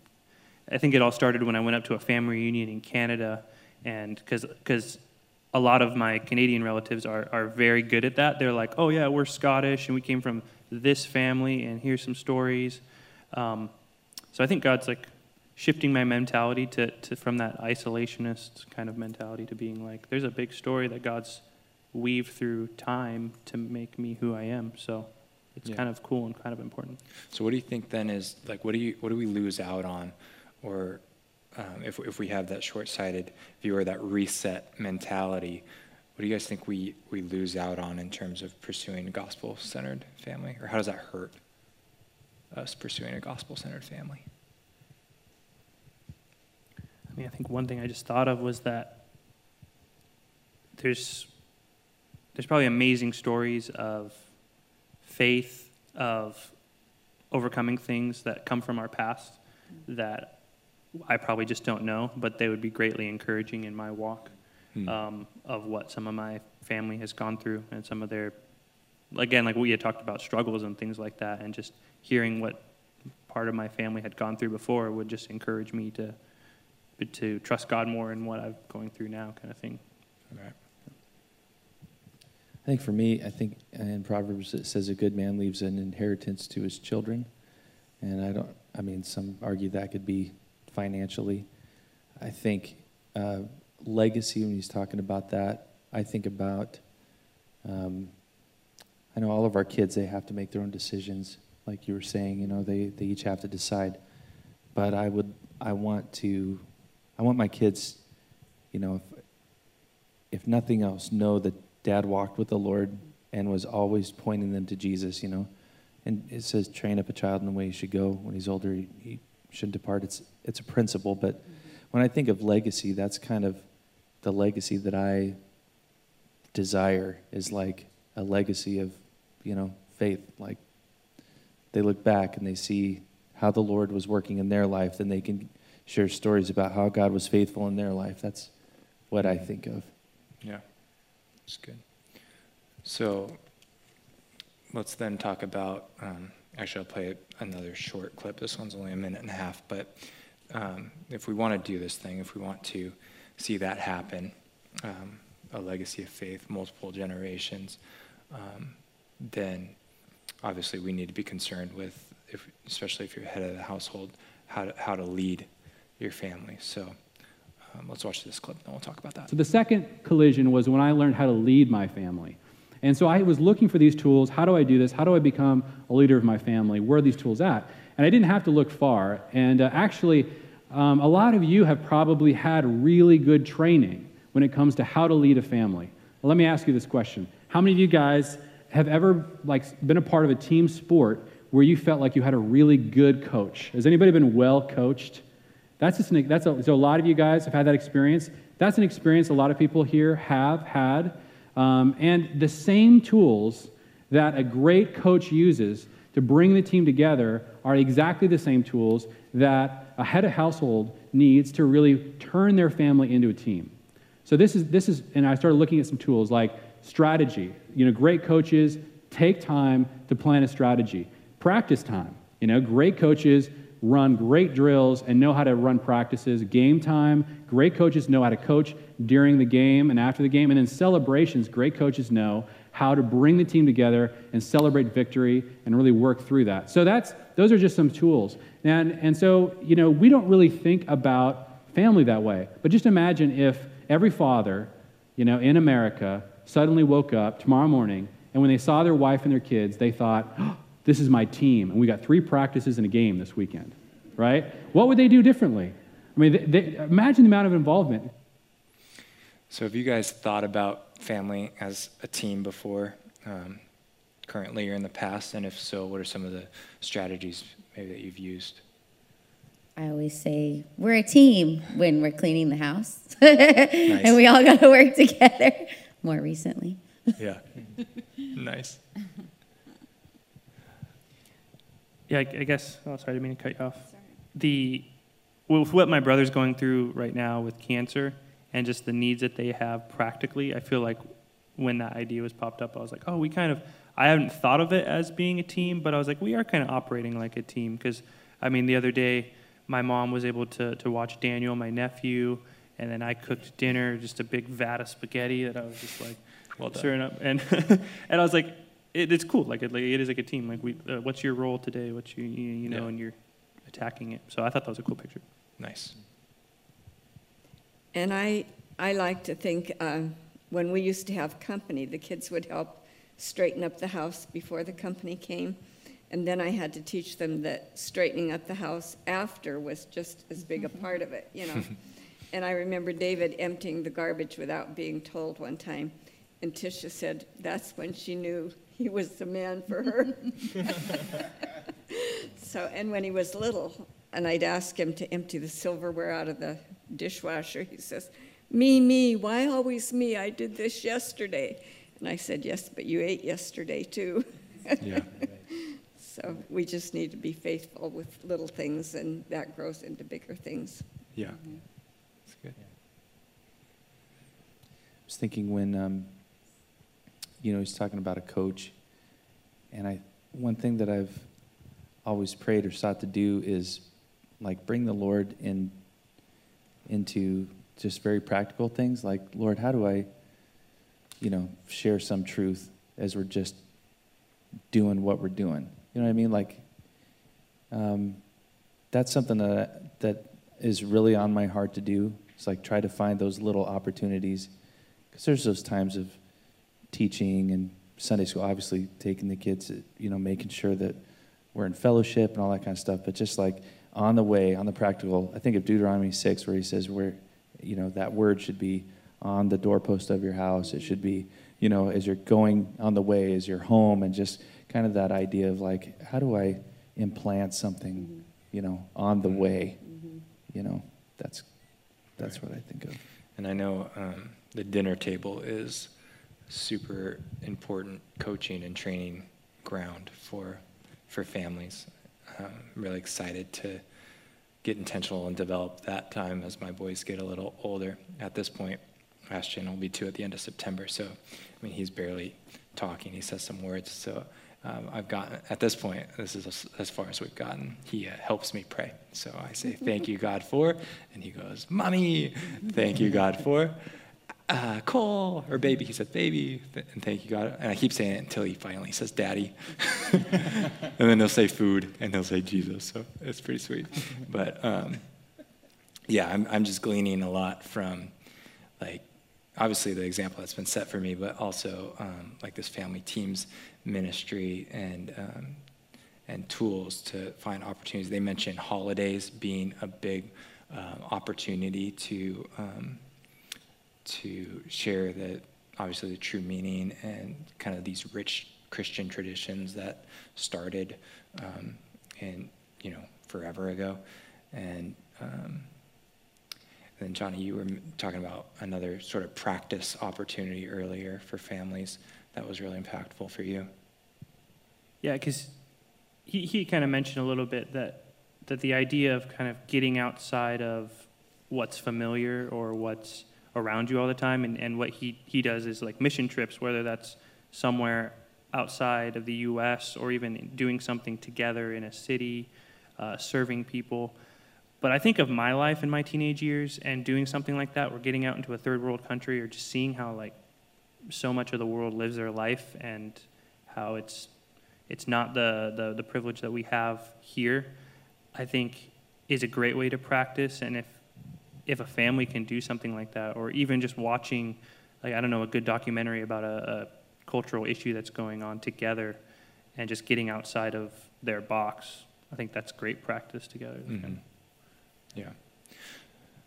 I think it all started when I went up to a family reunion in Canada, and because because a lot of my Canadian relatives are, are very good at that. They're like, oh, yeah, we're Scottish and we came from this family, and here's some stories. Um, so I think God's like shifting my mentality to, to from that isolationist kind of mentality to being like, there's a big story that God's weaved through time to make me who I am. So it's Yeah. kind of cool and kind of important. So what do you think then is like what do you what do we lose out on, or um, if if we have that short-sighted view or that reset mentality, what do you guys think we we lose out on in terms of pursuing a gospel-centered family, or how does that hurt us pursuing a gospel-centered family? I mean, I think one thing I just thought of was that there's there's probably amazing stories of faith, of overcoming things that come from our past that I probably just don't know, but they would be greatly encouraging in my walk Hmm. um, of what some of my family has gone through and some of their, again, like we had talked about struggles and things like that, and just hearing what part of my family had gone through before would just encourage me to to trust God more in what I'm going through now, kind of thing. Right. I think for me, I think in Proverbs it says a good man leaves an inheritance to his children. And I don't, I mean, some argue that could be financially. I think uh, legacy, when he's talking about that, I think about, um, I know all of our kids, they have to make their own decisions. Like you were saying, you know, they, they each have to decide. But I would, I want to, I want my kids, you know, if, if nothing else, know that dad walked with the Lord and was always pointing them to Jesus, you know. And it says, train up a child in the way he should go. When he's older, he, he shouldn't depart. It's, it's a principle. But when I think of legacy, that's kind of the legacy that I desire is like a legacy of, you know, faith. Like they look back and they see how the Lord was working in their life, then they can share stories about how God was faithful in their life. That's what I think of. Yeah, that's good. So let's then talk about. Um, actually, I'll play another short clip. This one's only a minute and a half, but um, if we want to do this thing, if we want to see that happen, um, a legacy of faith, multiple generations, um, then obviously we need to be concerned with, if, especially if you're head of the household, how to, how to lead your family. So um, let's watch this clip, and we'll talk about that. So the second collision was when I learned how to lead my family. And so I was looking for these tools. How do I do this? How do I become a leader of my family? Where are these tools at? And I didn't have to look far. And uh, actually, um, a lot of you have probably had really good training when it comes to how to lead a family. Well, let me ask you this question How many of you guys have ever like been a part of a team sport where you felt like you had a really good coach? Has anybody been well coached? That's just an, that's a, so a lot of you guys have had that experience. That's an experience a lot of people here have had. Um, and the same tools that a great coach uses to bring the team together are exactly the same tools that a head of household needs to really turn their family into a team. So this is this is and I started looking at some tools like strategy. You know, great coaches take time to plan a strategy. Practice time. You know, great coaches run great drills and know how to run practices. Game time, great coaches know how to coach during the game and after the game. And then celebrations, great coaches know how to bring the team together and celebrate victory and really work through that. So that's those are just some tools. And and so, you know, we don't really think about family that way. But just imagine if every father, you know, in America suddenly woke up tomorrow morning and when they saw their wife and their kids, they thought, oh, this is my team, and we got three practices and a game this weekend, right? What would they do differently? I mean, they, they, imagine the amount of involvement. So, have you guys thought about family as a team before, um, currently or in the past? And if so, what are some of the strategies maybe that you've used? I always say we're a team when we're cleaning the house, nice. and we all got to work together. More recently. Yeah. nice. Yeah, I, I guess. Oh, sorry, I didn't mean to cut you off. Sorry. The with what my brother's going through right now with cancer and just the needs that they have practically, I feel like when that idea was popped up, I was like, oh, we kind of. I haven't thought of it as being a team, but I was like, we are kind of operating like a team because, I mean, the other day, my mom was able to to watch Daniel, my nephew, and then I cooked dinner, just a big vat of spaghetti that I was just like well stirring up, and and I was like, it, it's cool. Like it, like it is like a team. Like we, uh, what's your role today? What's you, you, you know, yeah. and you're attacking it. So I thought that was a cool picture. Nice. And I, I like to think uh, when we used to have company, the kids would help straighten up the house before the company came. And then I had to teach them that straightening up the house after was just as big a part of it, you know. and I remember David emptying the garbage without being told one time. And Tisha said that's when she knew he was the man for her. so, and when he was little, and I'd ask him to empty the silverware out of the dishwasher, he says, Me, me, why always me? I did this yesterday. And I said, Yes, but you ate yesterday too. yeah. So we just need to be faithful with little things, and that grows into bigger things. Yeah. Mm-hmm. That's good. I was thinking when um, you know, he's talking about a coach. And I, one thing that I've always prayed or sought to do is like bring the Lord in into just very practical things like, Lord, how do I, you know, share some truth as we're just doing what we're doing? You know what I mean? Like, um, that's something that, that is really on my heart to do. It's like try to find those little opportunities. Because there's those times of teaching and Sunday school, obviously taking the kids, you know, making sure that we're in fellowship and all that kind of stuff. But just like on the way, on the practical, I think of Deuteronomy 6, where he says, where, you know, that word should be on the doorpost of your house. It should be, you know, as you're going on the way, as you're home, and just kind of that idea of like, how do I implant something, mm-hmm. you know, on the way? Mm-hmm. You know, that's that's right. what I think of. And I know um, the dinner table is super important coaching and training ground for for families. I'm really excited to get intentional and develop that time as my boys get a little older. At this point, Ashton will be two at the end of September, so I mean he's barely talking. He says some words, so. Um, I've gotten at this point. This is as, as far as we've gotten. He uh, helps me pray, so I say, "Thank you, God, for," and he goes, "Mommy, thank you, God, for." Uh, Cole, or baby. He says, baby, and thank you, God. And I keep saying it until he finally says, daddy. and then he'll say food, and he'll say Jesus. So it's pretty sweet. But um, yeah, I'm, I'm just gleaning a lot from like obviously the example that's been set for me, but also um, like this family teams ministry and um, and tools to find opportunities. They mentioned holidays being a big um, opportunity to um, to share the obviously the true meaning and kind of these rich Christian traditions that started um, in you know forever ago, and um, and then Johnny, you were talking about another sort of practice opportunity earlier for families that was really impactful for you. Yeah, because he, he kind of mentioned a little bit that that the idea of kind of getting outside of what's familiar or what's around you all the time and, and what he, he does is like mission trips, whether that's somewhere outside of the US or even doing something together in a city, uh, serving people. But I think of my life in my teenage years and doing something like that, or getting out into a third world country, or just seeing how like so much of the world lives their life and how it's it's not the, the, the privilege that we have here, I think is a great way to practice. And if if a family can do something like that, or even just watching, like I don't know, a good documentary about a, a cultural issue that's going on together, and just getting outside of their box, I think that's great practice together. Mm-hmm. Yeah.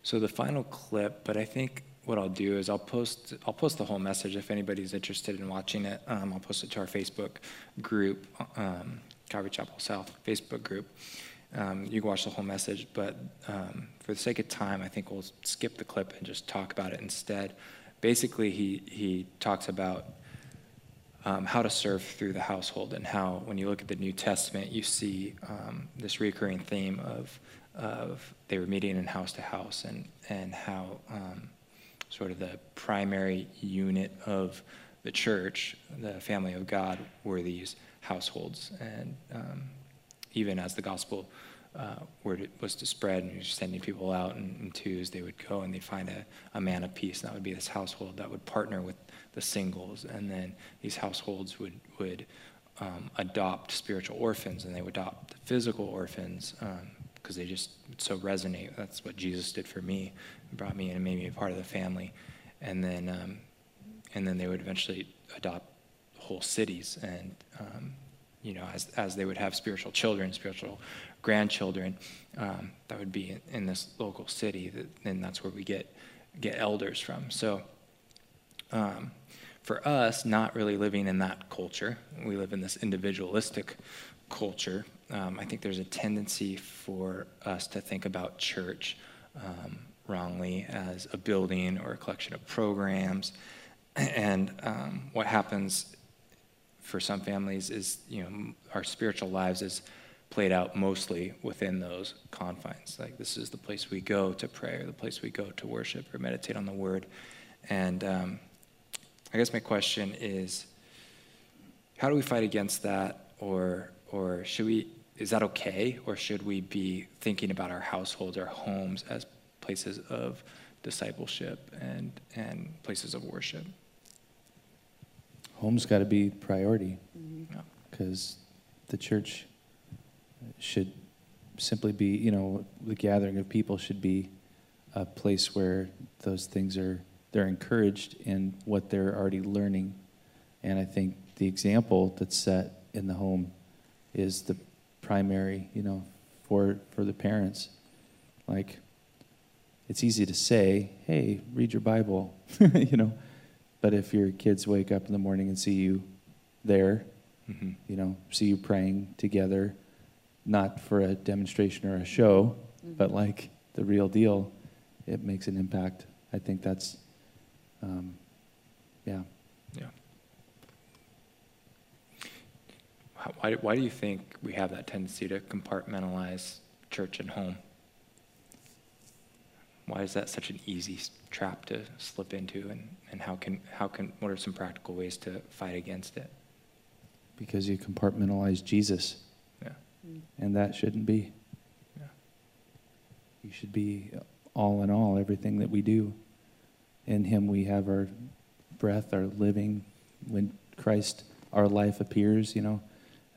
So the final clip, but I think what I'll do is I'll post I'll post the whole message if anybody's interested in watching it. Um, I'll post it to our Facebook group, um, Calvary Chapel South Facebook group. Um, you can watch the whole message, but um, for the sake of time, I think we'll skip the clip and just talk about it instead. Basically, he he talks about um, how to serve through the household and how, when you look at the New Testament, you see um, this recurring theme of of they were meeting in house to house and and how um, sort of the primary unit of the church, the family of God, were these households. And um, even as the gospel uh, word was to spread and you're sending people out in, in, twos, they would go and they'd find a, a man of peace. And that would be this household that would partner with the singles. And then these households would, would um, adopt spiritual orphans and they would adopt physical orphans because um, they just so resonate. That's what Jesus did for me brought me in and made me a part of the family. And then, um, and then they would eventually adopt whole cities. And, um, you know, as, as they would have spiritual children, spiritual grandchildren, um, that would be in, in, this local city. That, and that's where we get, get elders from. So um, for us, not really living in that culture, we live in this individualistic culture. Um, I think there's a tendency for us to think about church um, wrongly as a building or a collection of programs. And um, what happens for some families is, you know, our spiritual lives is played out mostly within those confines. Like this is the place we go to pray, or the place we go to worship or meditate on the Word. And um, I guess my question is, how do we fight against that, or or should we? Is that okay, or should we be thinking about our households, our homes as places of discipleship and, and places of worship. Home's got to be priority because mm-hmm. the church should simply be, you know, the gathering of people should be a place where those things are they're encouraged in what they're already learning. And I think the example that's set in the home is the primary, you know, for for the parents. Like it's easy to say, hey, read your Bible, you know. But if your kids wake up in the morning and see you there, mm-hmm. you know, see you praying together, not for a demonstration or a show, mm-hmm. but like the real deal, it makes an impact. I think that's, um, yeah. Yeah. Why, why do you think we have that tendency to compartmentalize church and home? Why is that such an easy trap to slip into, and, and how can how can what are some practical ways to fight against it? Because you compartmentalize Jesus, yeah, and that shouldn't be. Yeah. He should be all in all, everything that we do. In Him we have our breath, our living. When Christ, our life appears, you know,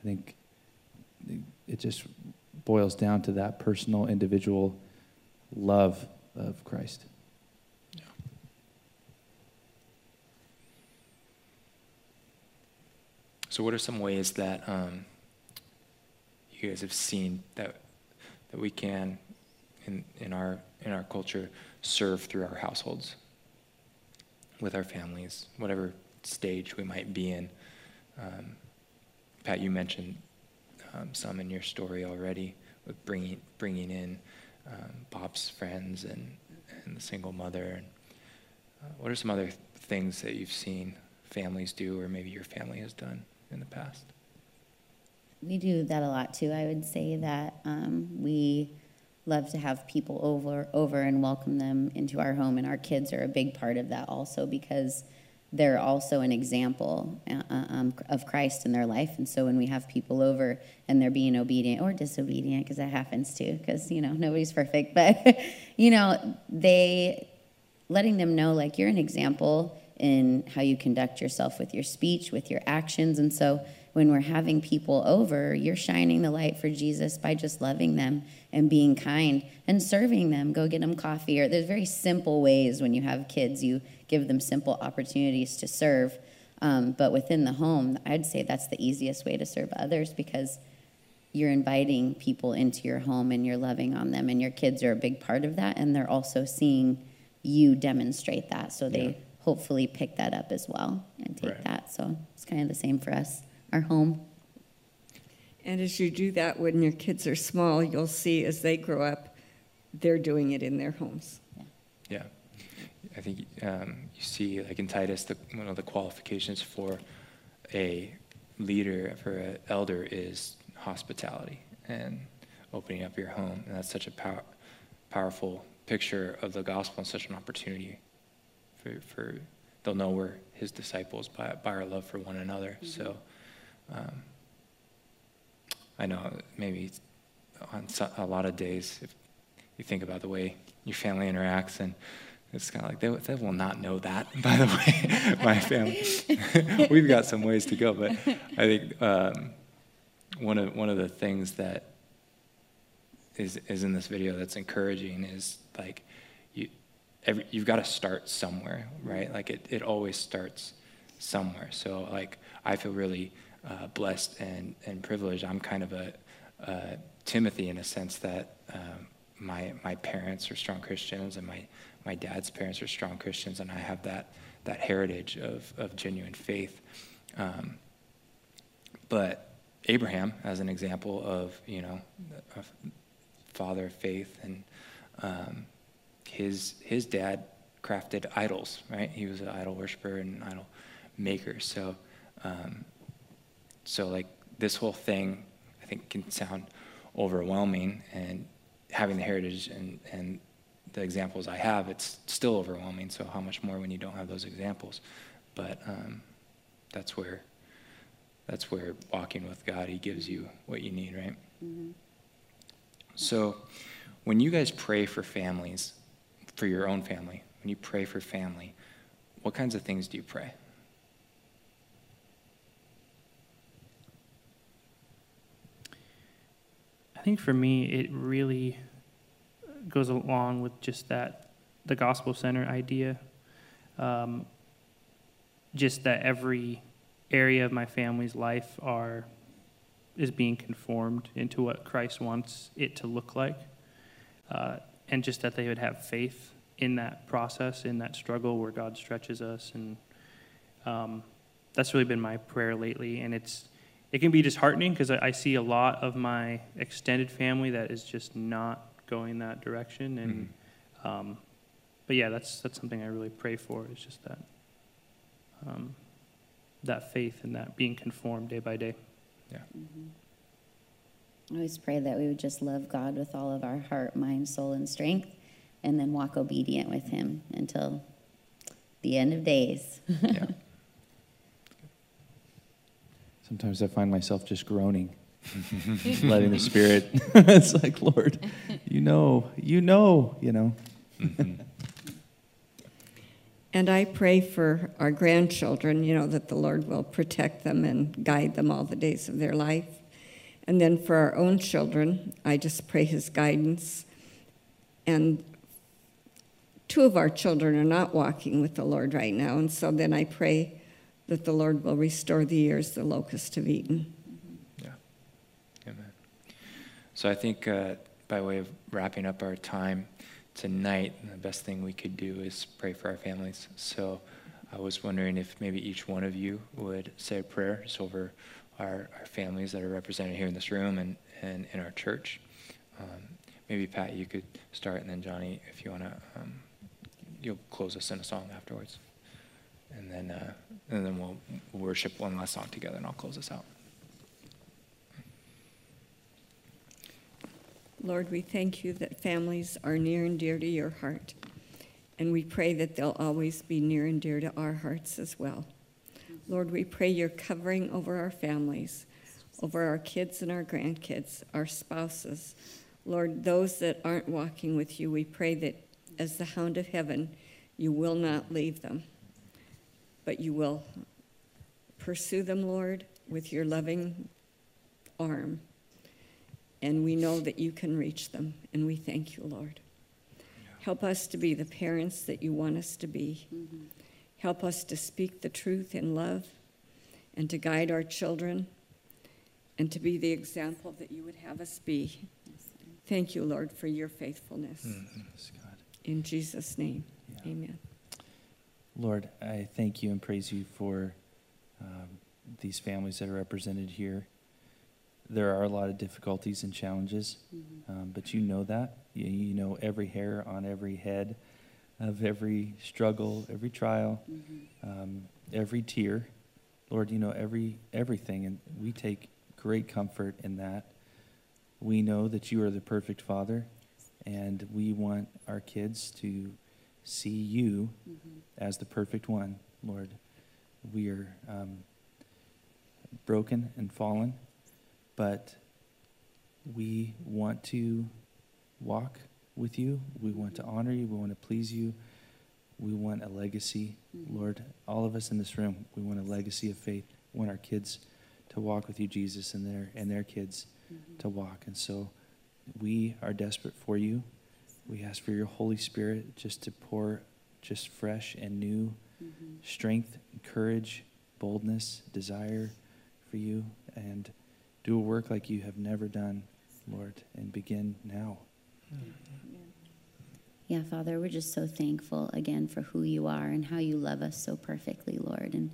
I think it just boils down to that personal, individual love of Christ. So, what are some ways that um, you guys have seen that that we can, in in our in our culture, serve through our households, with our families, whatever stage we might be in? Um, Pat, you mentioned um, some in your story already with bringing bringing in um, Bob's friends and and the single mother. And uh, what are some other things that you've seen families do, or maybe your family has done in the past? We do that a lot too. I would say that um, we love to have people over over and welcome them into our home, and our kids are a big part of that also because they're also an example uh, uh, um, of Christ in their life. And so when we have people over and they're being obedient or disobedient, because that happens too, because, you know, nobody's perfect, but, you know, they, letting them know, like, you're an example in how you conduct yourself with your speech, with your actions. And so when we're having people over, you're shining the light for Jesus by just loving them and being kind and serving them. Go get them coffee. Or there's very simple ways when you have kids, you give them simple opportunities to serve. Um, but within the home, I'd say that's the easiest way to serve others because you're inviting people into your home and you're loving on them, and your kids are a big part of that, and they're also seeing you demonstrate that. So they yeah. hopefully pick that up as well and take right. that. So it's kind of the same for us our home. And as you do that when your kids are small, you'll see as they grow up, they're doing it in their homes. Yeah. yeah. I think um, you see, like in Titus, the, one of the qualifications for a leader, for an elder, is hospitality and opening up your home. And that's such a pow- powerful picture of the gospel and such an opportunity for, for they'll know we're his disciples by, by our love for one another. Mm-hmm. So um, I know maybe on a lot of days, if you think about the way your family interacts, and it's kind of like they, they will not know that, by the way, my family. We've got some ways to go, but I think um, one, of, one of the things that is, is in this video that's encouraging is like you, every, you've got to start somewhere, right? Like it, it always starts somewhere. So like I feel really uh, blessed and, and privileged. I'm kind of a, uh, Timothy in a sense that um, my, my parents are strong Christians and my, my dad's parents are strong Christians, and I have that, that heritage of, of genuine faith. Um, but Abraham, as an example of, you know, a father of faith, and um, his, his dad crafted idols, right? He was an idol worshiper and an idol maker. So um, so, like, this whole thing, I think, can sound overwhelming. And having the heritage and, and the examples I have, it's still overwhelming. So, how much more when you don't have those examples? But um, that's where that's where walking with God, He gives you what you need, right? Mm-hmm. So, when you guys pray for families, for your own family, when you pray for family, what kinds of things do you pray? Think for me, it really goes along with just that the gospel center idea. Um, just that every area of my family's life are is being conformed into what Christ wants it to look like, uh, and just that they would have faith in that process, in that struggle where God stretches us, and um, that's really been my prayer lately. And it's it can be disheartening because I, I, see a lot of my extended family that is just not going that direction. And, mm-hmm. um, but yeah, that's that's something I really pray for. Is just that, um, that faith and that being conformed day by day. Yeah. Mm-hmm. I always pray that we would just love God with all of our heart, mind, soul, and strength, and then walk obedient with Him until the end of days. yeah. Sometimes I find myself just groaning, letting the Spirit. it's like, Lord, you know, you know, you know. Mm-hmm. and I pray for our grandchildren, you know, that the Lord will protect them and guide them all the days of their life. And then for our own children, I just pray His guidance. And two of our children are not walking with the Lord right now, and so then I pray that the Lord will restore the years the locusts have eaten. Yeah. Amen. So I think uh, by way of wrapping up our time tonight, the best thing we could do is pray for our families. So I was wondering if maybe each one of you would say a prayer just over our, our families that are represented here in this room and, and in our church. Um, maybe Pat, you could start, and then Johnny, if you want to, um, you'll close us in a song afterwards, and then uh, and then we'll worship one last song together, and I'll close us out. Lord, we thank you that families are near and dear to your heart. And we pray that they'll always be near and dear to our hearts as well. Lord, we pray your covering over our families, over our kids and our grandkids, our spouses. Lord, those that aren't walking with you, we pray that as the hound of heaven, you will not leave them, but you will pursue them, Lord, with your loving arm. And we know that you can reach them, and we thank you, Lord. Help us to be the parents that you want us to be. Mm-hmm. Help us to speak the truth in love and to guide our children and to be the example that you would have us be. Thank you, Lord, for your faithfulness. Mm-hmm. In Jesus' name, yeah. amen. Lord, I thank you and praise you for um, these families that are represented here. There are a lot of difficulties and challenges, mm-hmm. um, but you know that. You, you, know every hair on every head of every struggle, every trial, mm-hmm. um, every tear. Lord, you know every everything, and we take great comfort in that. We know that you are the perfect Father, and we want our kids to see you mm-hmm. as the perfect one, Lord. We are um, broken and fallen, but we want to walk with you. We want to honor you. We want to please you. We want a legacy, mm-hmm. Lord. All of us in this room, we want a legacy of faith. We want our kids to walk with you, Jesus, and their and their kids mm-hmm. to walk. And so we are desperate for you. We ask for your Holy Spirit just to pour just fresh and new mm-hmm. strength, courage, boldness, desire for you, and do a work like you have never done, Lord, and begin now. Yeah, Father, we're just so thankful again for who you are and how you love us so perfectly, Lord. And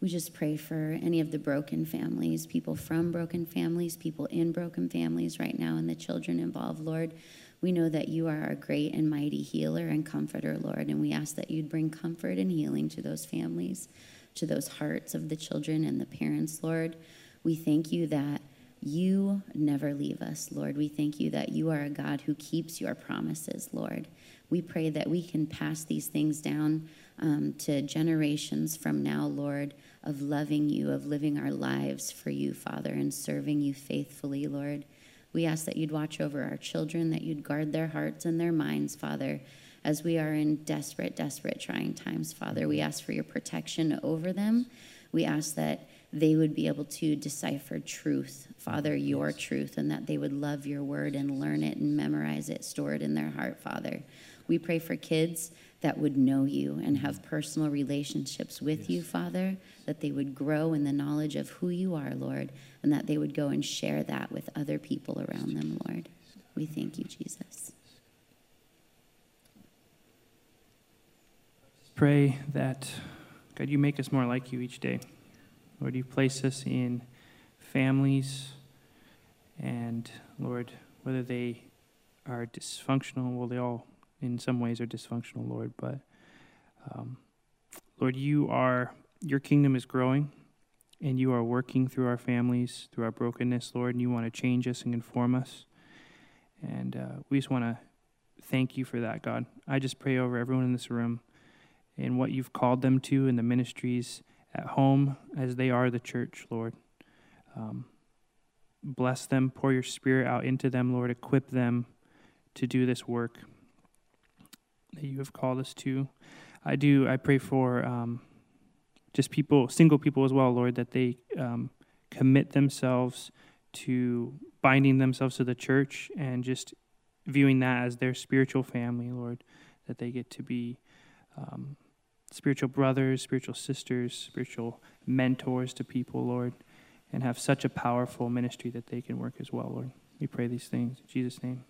we just pray for any of the broken families, people from broken families, people in broken families right now, and the children involved, Lord. We know that you are a great and mighty healer and comforter, Lord, and we ask that you'd bring comfort and healing to those families, to those hearts of the children and the parents, Lord. We thank you that you never leave us, Lord. We thank you that you are a God who keeps your promises, Lord. We pray that we can pass these things down um, to generations from now, Lord, of loving you, of living our lives for you, Father, and serving you faithfully, Lord. We ask that you'd watch over our children, that you'd guard their hearts and their minds, Father, as we are in desperate, desperate, trying times, Father. We ask for your protection over them. We ask that they would be able to decipher truth, Father, your truth, and that they would love your word and learn it and memorize it, store it in their heart, Father. We pray for kids that would know you and have mm-hmm. personal relationships with yes. you, Father, that they would grow in the knowledge of who you are, Lord, and that they would go and share that with other people around them, Lord. We thank you, Jesus. Pray that, God, you make us more like you each day. Lord, you place us in families, and Lord, whether they are dysfunctional, well, they all in some ways are dysfunctional, Lord, but um, Lord, you are, your kingdom is growing and you are working through our families, through our brokenness, Lord, and you want to change us and conform us. And uh, we just want to thank you for that, God. I just pray over everyone in this room and what you've called them to in the ministries at home as they are the church, Lord. Um, bless them, pour your spirit out into them, Lord. Equip them to do this work that you have called us to. I do, I pray for um, just people, single people as well, Lord, that they um, commit themselves to binding themselves to the church and just viewing that as their spiritual family, Lord, that they get to be um, spiritual brothers, spiritual sisters, spiritual mentors to people, Lord, and have such a powerful ministry that they can work as well, Lord. We pray these things in Jesus' name.